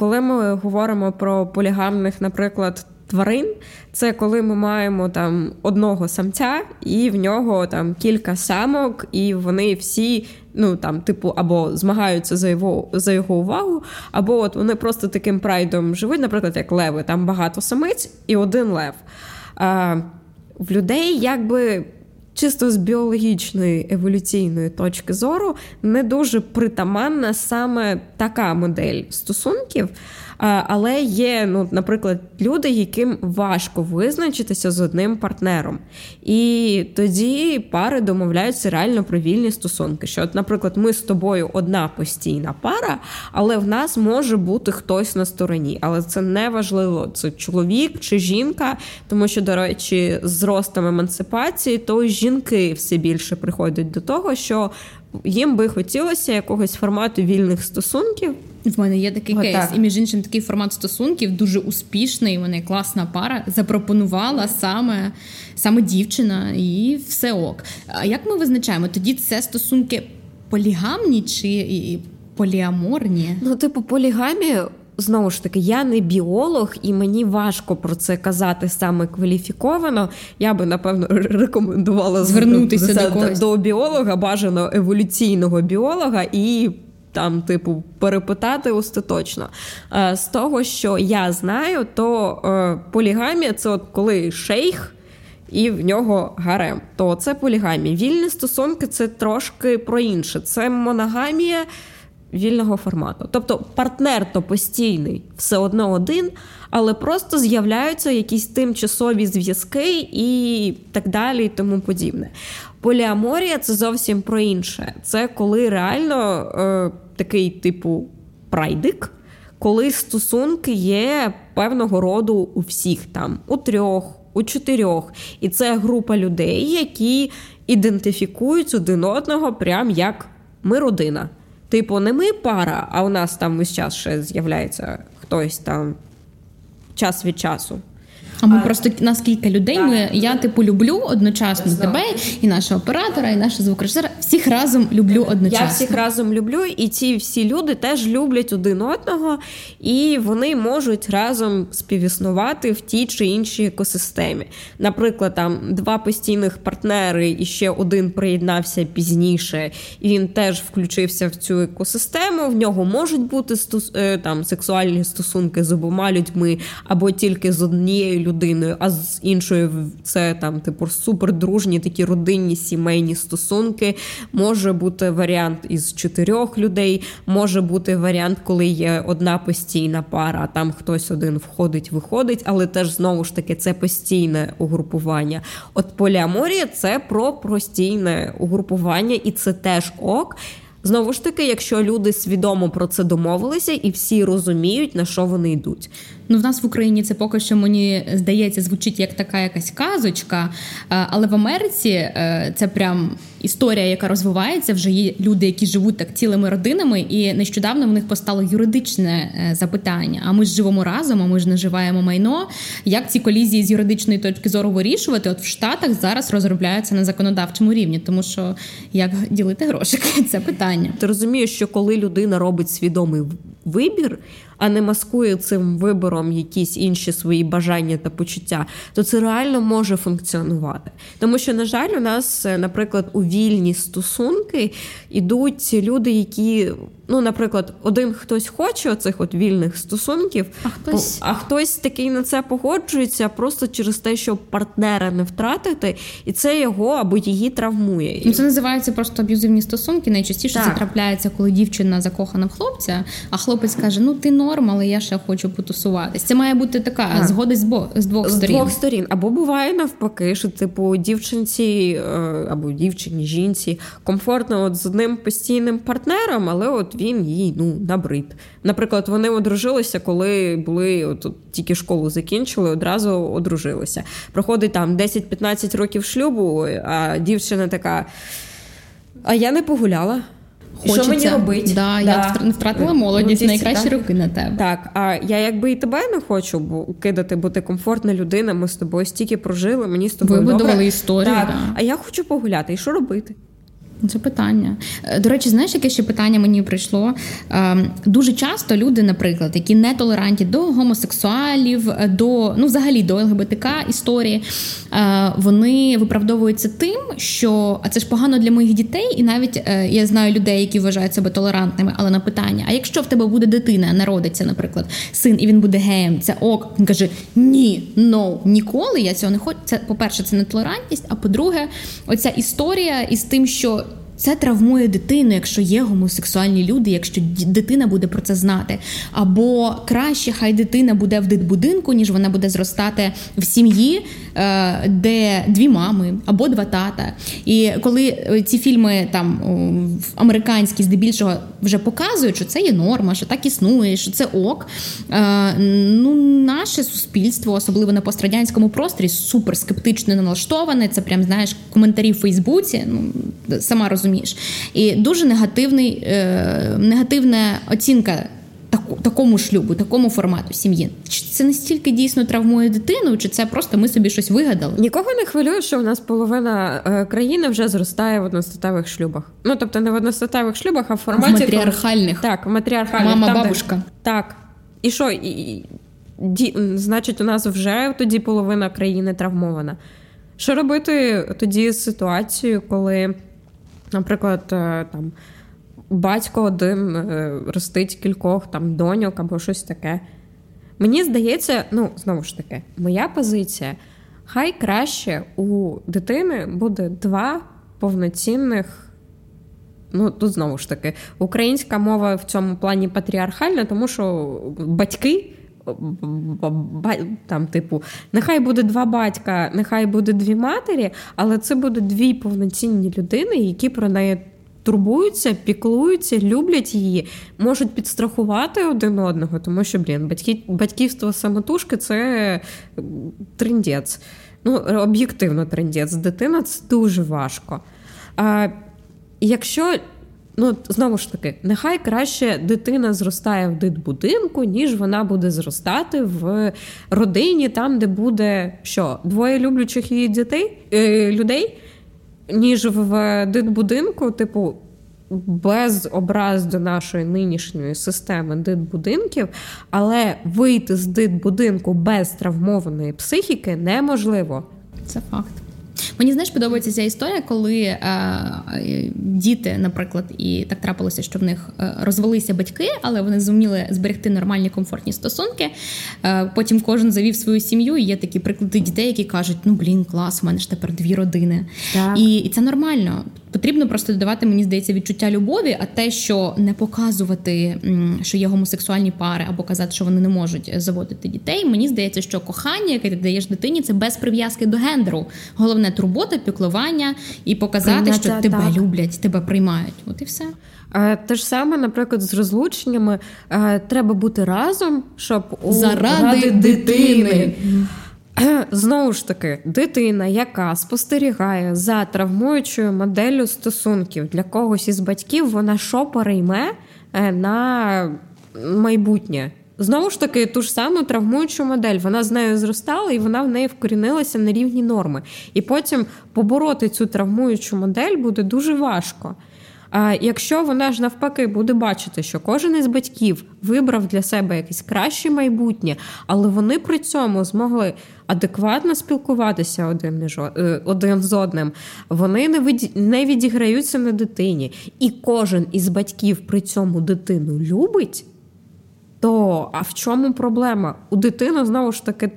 Коли ми говоримо про полігамних, наприклад, тварин, це коли ми маємо там одного самця, і в нього там кілька самок, і вони всі, ну там, типу, або змагаються за його за його увагу, або от вони просто таким прайдом живуть, наприклад, як леви, там багато самиць і один лев. А, В людей якби. Чисто з біологічної еволюційної точки зору не дуже притаманна саме така модель стосунків. Але є, ну, наприклад, люди, яким важко визначитися з одним партнером. І тоді пари домовляються реально про вільні стосунки. Що, от, наприклад, ми з тобою одна постійна пара, але в нас може бути хтось на стороні. Але це не важливо, це чоловік чи жінка, тому що, до речі, з ростом емансипації, то жінки все більше приходять до того, що їм би хотілося якогось формату вільних стосунків. В мене є такий О, кейс, так. і між іншим такий формат стосунків дуже успішний. Вони класна пара запропонувала саме саме дівчина, і все ок. А як ми визначаємо? Тоді це стосунки полігамні чи поліаморні? Ну, типу, полігамія. Знову ж таки, я не біолог, і мені важко про це казати саме кваліфіковано. Я би напевно рекомендувала звернутися до, до біолога, бажано еволюційного біолога і там, типу, перепитати остаточно. Е, з того, що я знаю, то е, полігамія це от коли шейх. І в нього гарем, то це полігамія. Вільні стосунки це трошки про інше. Це моногамія вільного формату. Тобто партнер то постійний, все одно один, але просто з'являються якісь тимчасові зв'язки і так далі, і тому подібне. Поліаморія це зовсім про інше. Це коли реально е, такий типу прайдик, коли стосунки є певного роду у всіх там, у трьох, у чотирьох. І це група людей, які ідентифікують один одного прям як ми родина. Типу, не ми пара, а у нас там весь час ще з'являється хтось там час від часу. А ми а, просто нас кілька людей. Так, ми я типу люблю одночасно тебе і нашого оператора, і нашого звукорежисера. Всіх разом люблю одночасно. Я всіх разом люблю, і ці всі люди теж люблять один одного, і вони можуть разом співіснувати в тій чи іншій екосистемі. Наприклад, там два постійних партнери, і ще один приєднався пізніше, і він теж включився в цю екосистему. В нього можуть бути стос... Е, там сексуальні стосунки з обома людьми або тільки з однією людиною людиною, а з іншою це там типу супердружні такі родинні сімейні стосунки. Може бути варіант із чотирьох людей, може бути варіант, коли є одна постійна пара, а там хтось один входить, виходить, але теж знову ж таки це постійне угрупування. От поліаморія це про постійне угрупування, і це теж ок. Знову ж таки, якщо люди свідомо про це домовилися і всі розуміють, на що вони йдуть. Ну, в нас в Україні це поки що мені здається, звучить як така якась казочка. Але в Америці е, це прям історія, яка розвивається. Вже є люди, які живуть так цілими родинами, і нещодавно в них постало юридичне е, запитання. А ми ж живемо разом, а ми ж наживаємо майно. Як ці колізії з юридичної точки зору вирішувати? От в Штатах зараз розробляються на законодавчому рівні, тому що як ділити грошики, це питання. Ти розумієш, що коли людина робить свідомий вибір а не маскує цим вибором якісь інші свої бажання та почуття, то це реально може функціонувати. Тому що, на жаль, у нас, е, наприклад, у вільні стосунки ідуть люди, які ну, наприклад, один хтось хоче оцих от вільних стосунків, а хтось а хтось такий на це погоджується просто через те, щоб партнера не втратити, і це його або її травмує. Ну, Це називається просто аб'юзивні стосунки. Найчастіше так. це трапляється, коли дівчина закохана в хлопця, а хлопець каже: Ну ти норм, але я ще хочу потусуватись. Це має бути така так. згода з, бо, з двох з сторін. З двох сторін. Або буває навпаки, що типу дівчинці е, або дівчині, жінці комфортно от з одним постійним партнером, але от він їй ну набрид. Наприклад, вони одружилися, коли були от, от, тільки школу закінчили, одразу одружилися. Проходить там 10-15 років шлюбу, а дівчина така. А я не погуляла. Хочеться. Що мені робити? Да, да. Я втратила молодість, найкращі да. роки на тебе. Так, а я якби і тебе не хочу кидати, бо ти комфортна людина, ми з тобою стільки прожили, мені з тобою Вибудували добре. історію. Так, да. А я хочу погуляти. І що робити? Це питання. До речі, знаєш, яке ще питання мені прийшло? Дуже часто люди, наприклад, які не толерантні до гомосексуалів, до ну, взагалі до ЛГБТК історії, вони виправдовуються тим, що а це ж погано для моїх дітей, і навіть е, я знаю людей, які вважають себе толерантними, але на питання: а якщо в тебе буде дитина, народиться, наприклад, син, і він буде геєм, це ок. Він каже: Ні, no, ніколи я цього не хочу. Це, по-перше, це не толерантність. А по-друге, оця історія із тим, що це травмує дитину, якщо є гомосексуальні люди, якщо дитина буде про це знати. Або краще, хай дитина буде в дитбудинку, ніж вона буде зростати в сім'ї, е, де дві мами або два тата. І коли е, ці фільми там американські здебільшого вже показують, що це є норма, що так існує, що це ок. Е, ну, наше суспільство, особливо на пострадянському просторі, супер скептично налаштоване. Це прям знаєш коментарі в Фейсбуці. Ну сама розумію розумієш. І дуже негативний, е, негативна оцінка таку, такому шлюбу, такому формату сім'ї. Чи це настільки дійсно травмує дитину, чи це просто ми собі щось вигадали? Нікого не хвилює, що у нас половина е, країни вже зростає в одностатевих шлюбах. Ну тобто не в одностатевих шлюбах, а в форматі в матріархальних. Так, в матріархальних. Мама, там, бабушка. Де... Так. І що? І, ді... Значить, у нас вже тоді половина країни травмована. Що робити тоді з ситуацією, коли. Наприклад, е, там батько один е, ростить кількох там доньок або щось таке. Мені здається, ну, знову ж таки, моя позиція. Хай краще у дитини буде два повноцінних. Ну, тут знову ж таки, українська мова в цьому плані патріархальна, тому що батьки там, типу, нехай буде два батька, нехай буде дві матері, але це буде дві повноцінні людини, які про неї турбуються, піклуються, люблять її, можуть підстрахувати один одного, тому що, блін, батьки, батьківство самотужки це трендець. Ну, об'єктивно трендець. Дитина це дуже важко. А Якщо Ну, знову ж таки, нехай краще дитина зростає в дитбудинку, ніж вона буде зростати в родині, там, де буде що, двоє люблячих її дітей, е, людей, ніж в дитбудинку, типу, без образ до нашої нинішньої системи дитбудинків, але вийти з дитбудинку без травмованої психіки неможливо. Це факт. Мені знаєш, подобається ця історія, коли е, діти, наприклад, і так трапилося, що в них е, розвелися батьки, але вони зуміли зберегти нормальні комфортні стосунки. Е, потім кожен завів свою сім'ю. і Є такі приклади дітей, які кажуть: ну блін, клас, у мене ж тепер дві родини. Так. І, і це нормально. Потрібно просто додавати, мені здається, відчуття любові, а те, що не показувати, що є гомосексуальні пари, або казати, що вони не можуть заводити дітей. Мені здається, що кохання, яке ти даєш дитині, це без прив'язки до гендеру. Головне турбота, піклування і показати, Прийняття, що тебе так. люблять, тебе приймають. От і все. Те ж саме, наприклад, з розлученнями треба бути разом, щоб заради дитини. дитини. Знову ж таки, дитина, яка спостерігає за травмуючою моделлю стосунків для когось із батьків, вона що перейме е, на майбутнє. Знову ж таки, ту ж саму травмуючу модель. Вона з нею зростала і вона в неї вкорінилася на рівні норми. І потім побороти цю травмуючу модель буде дуже важко. А якщо вона ж навпаки буде бачити, що кожен із батьків вибрав для себе якесь краще майбутнє, але вони при цьому змогли адекватно спілкуватися один е, один з одним, вони не від... не відіграються на дитині, і кожен із батьків при цьому дитину любить. То а в чому проблема? У дитини знову ж таки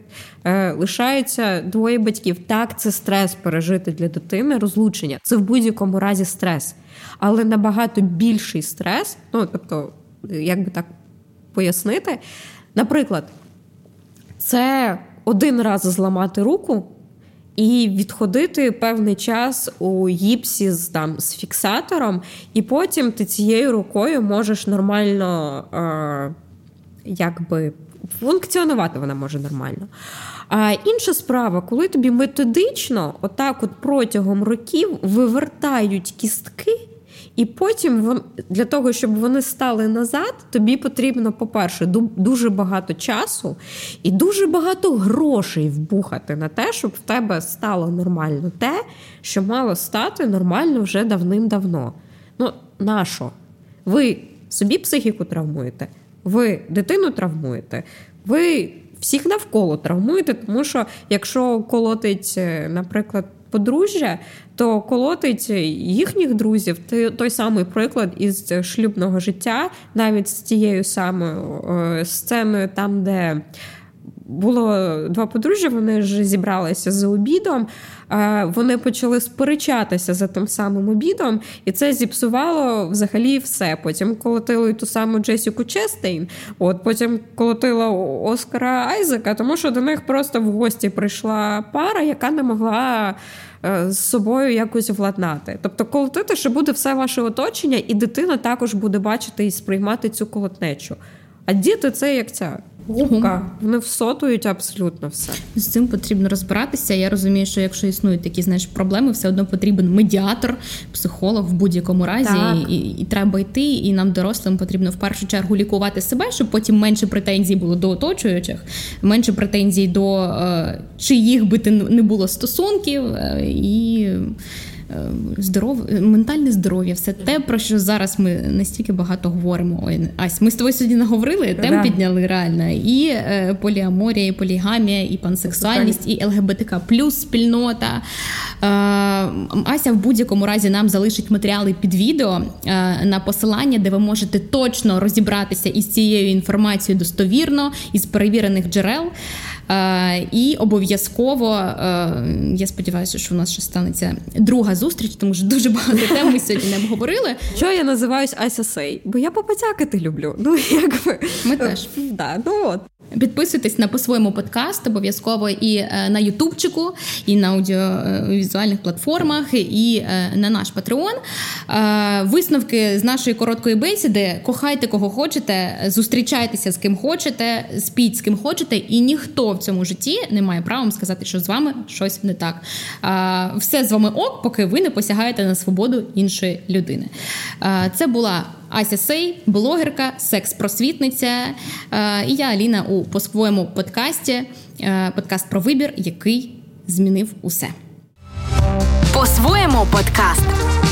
е, лишається двоє батьків. Так, це стрес пережити для дитини розлучення. Це в будь-якому разі стрес, але набагато більший стрес. Ну тобто, як би так пояснити, наприклад, це один раз зламати руку. І відходити певний час у гіпсі з там з фіксатором, і потім ти цією рукою можеш нормально е, якби функціонувати вона може нормально. А інша справа, коли тобі методично, отак, от протягом років, вивертають кістки. І потім для того, щоб вони стали назад, тобі потрібно, по-перше, дуже багато часу і дуже багато грошей вбухати на те, щоб в тебе стало нормально те, що мало стати нормально вже давним-давно. Ну, нащо? Ви собі психіку травмуєте, ви дитину травмуєте, ви всіх навколо травмуєте, тому що якщо колотить, е, наприклад, подружжя, то колотить їхніх друзів. Той самий приклад із шлюбного життя, навіть з тією самою е, сценою, там, де було два подружжя, вони ж зібралися за обідом. Вони почали сперечатися за тим самим обідом, і це зіпсувало взагалі все. Потім колотили ту саму Джесіку Честейн, от потім колотила Оскара Айзека, тому що до них просто в гості прийшла пара, яка не могла. Е, з собою якось владнати. Тобто, колотити, що буде все ваше оточення, і дитина також буде бачити і сприймати цю колотнечу. А діти це як ця губка. Вони всотують абсолютно все. З цим потрібно розбиратися. Я розумію, що якщо існують такі знаєш проблеми, все одно потрібен медіатор, психолог в будь-якому разі, і, і, і треба йти. І нам, дорослим, потрібно в першу чергу лікувати себе, щоб потім менше претензій було до оточуючих, менше претензій до е, чиїх би ти не було стосунків е, і. Е, здоров... ментальне здоров'я, все те, про що зараз ми настільки багато говоримо. Ой, Ась, ми з тобою сьогодні наговорили, тем да. підняли реально. І е, поліаморія, і полігамія, і пансексуальність, і ЛГБТК плюс спільнота. Е, Ася в будь-якому разі нам залишить матеріали під відео е, на посилання, де ви можете точно розібратися із цією інформацією достовірно, із перевірених джерел. Е, і обов'язково е, я сподіваюся, що у нас ще станеться друга зустріч, тому що дуже багато тем ми сьогодні не обговорили. Що я називаюсь Ася Сей? Бо я попотякати люблю. Ну якби ми теж да, ну от. Підписуйтесь на по-своєму подкаст, обов'язково і е, на Ютубчику, і на аудіовізуальних платформах, і на наш Патреон. Висновки з нашої короткої бесіди: кохайте кого хочете, зустрічайтеся з ким хочете, спіть з ким хочете, і ніхто в цьому житті не має права сказати, що з вами щось не так. Все з вами ок, поки ви не посягаєте на свободу іншої людини. Це була. Ася Сей, блогерка, секс-просвітниця. І я Аліна у по своєму подкасті, подкаст про вибір, який змінив усе. По своєму подкаст.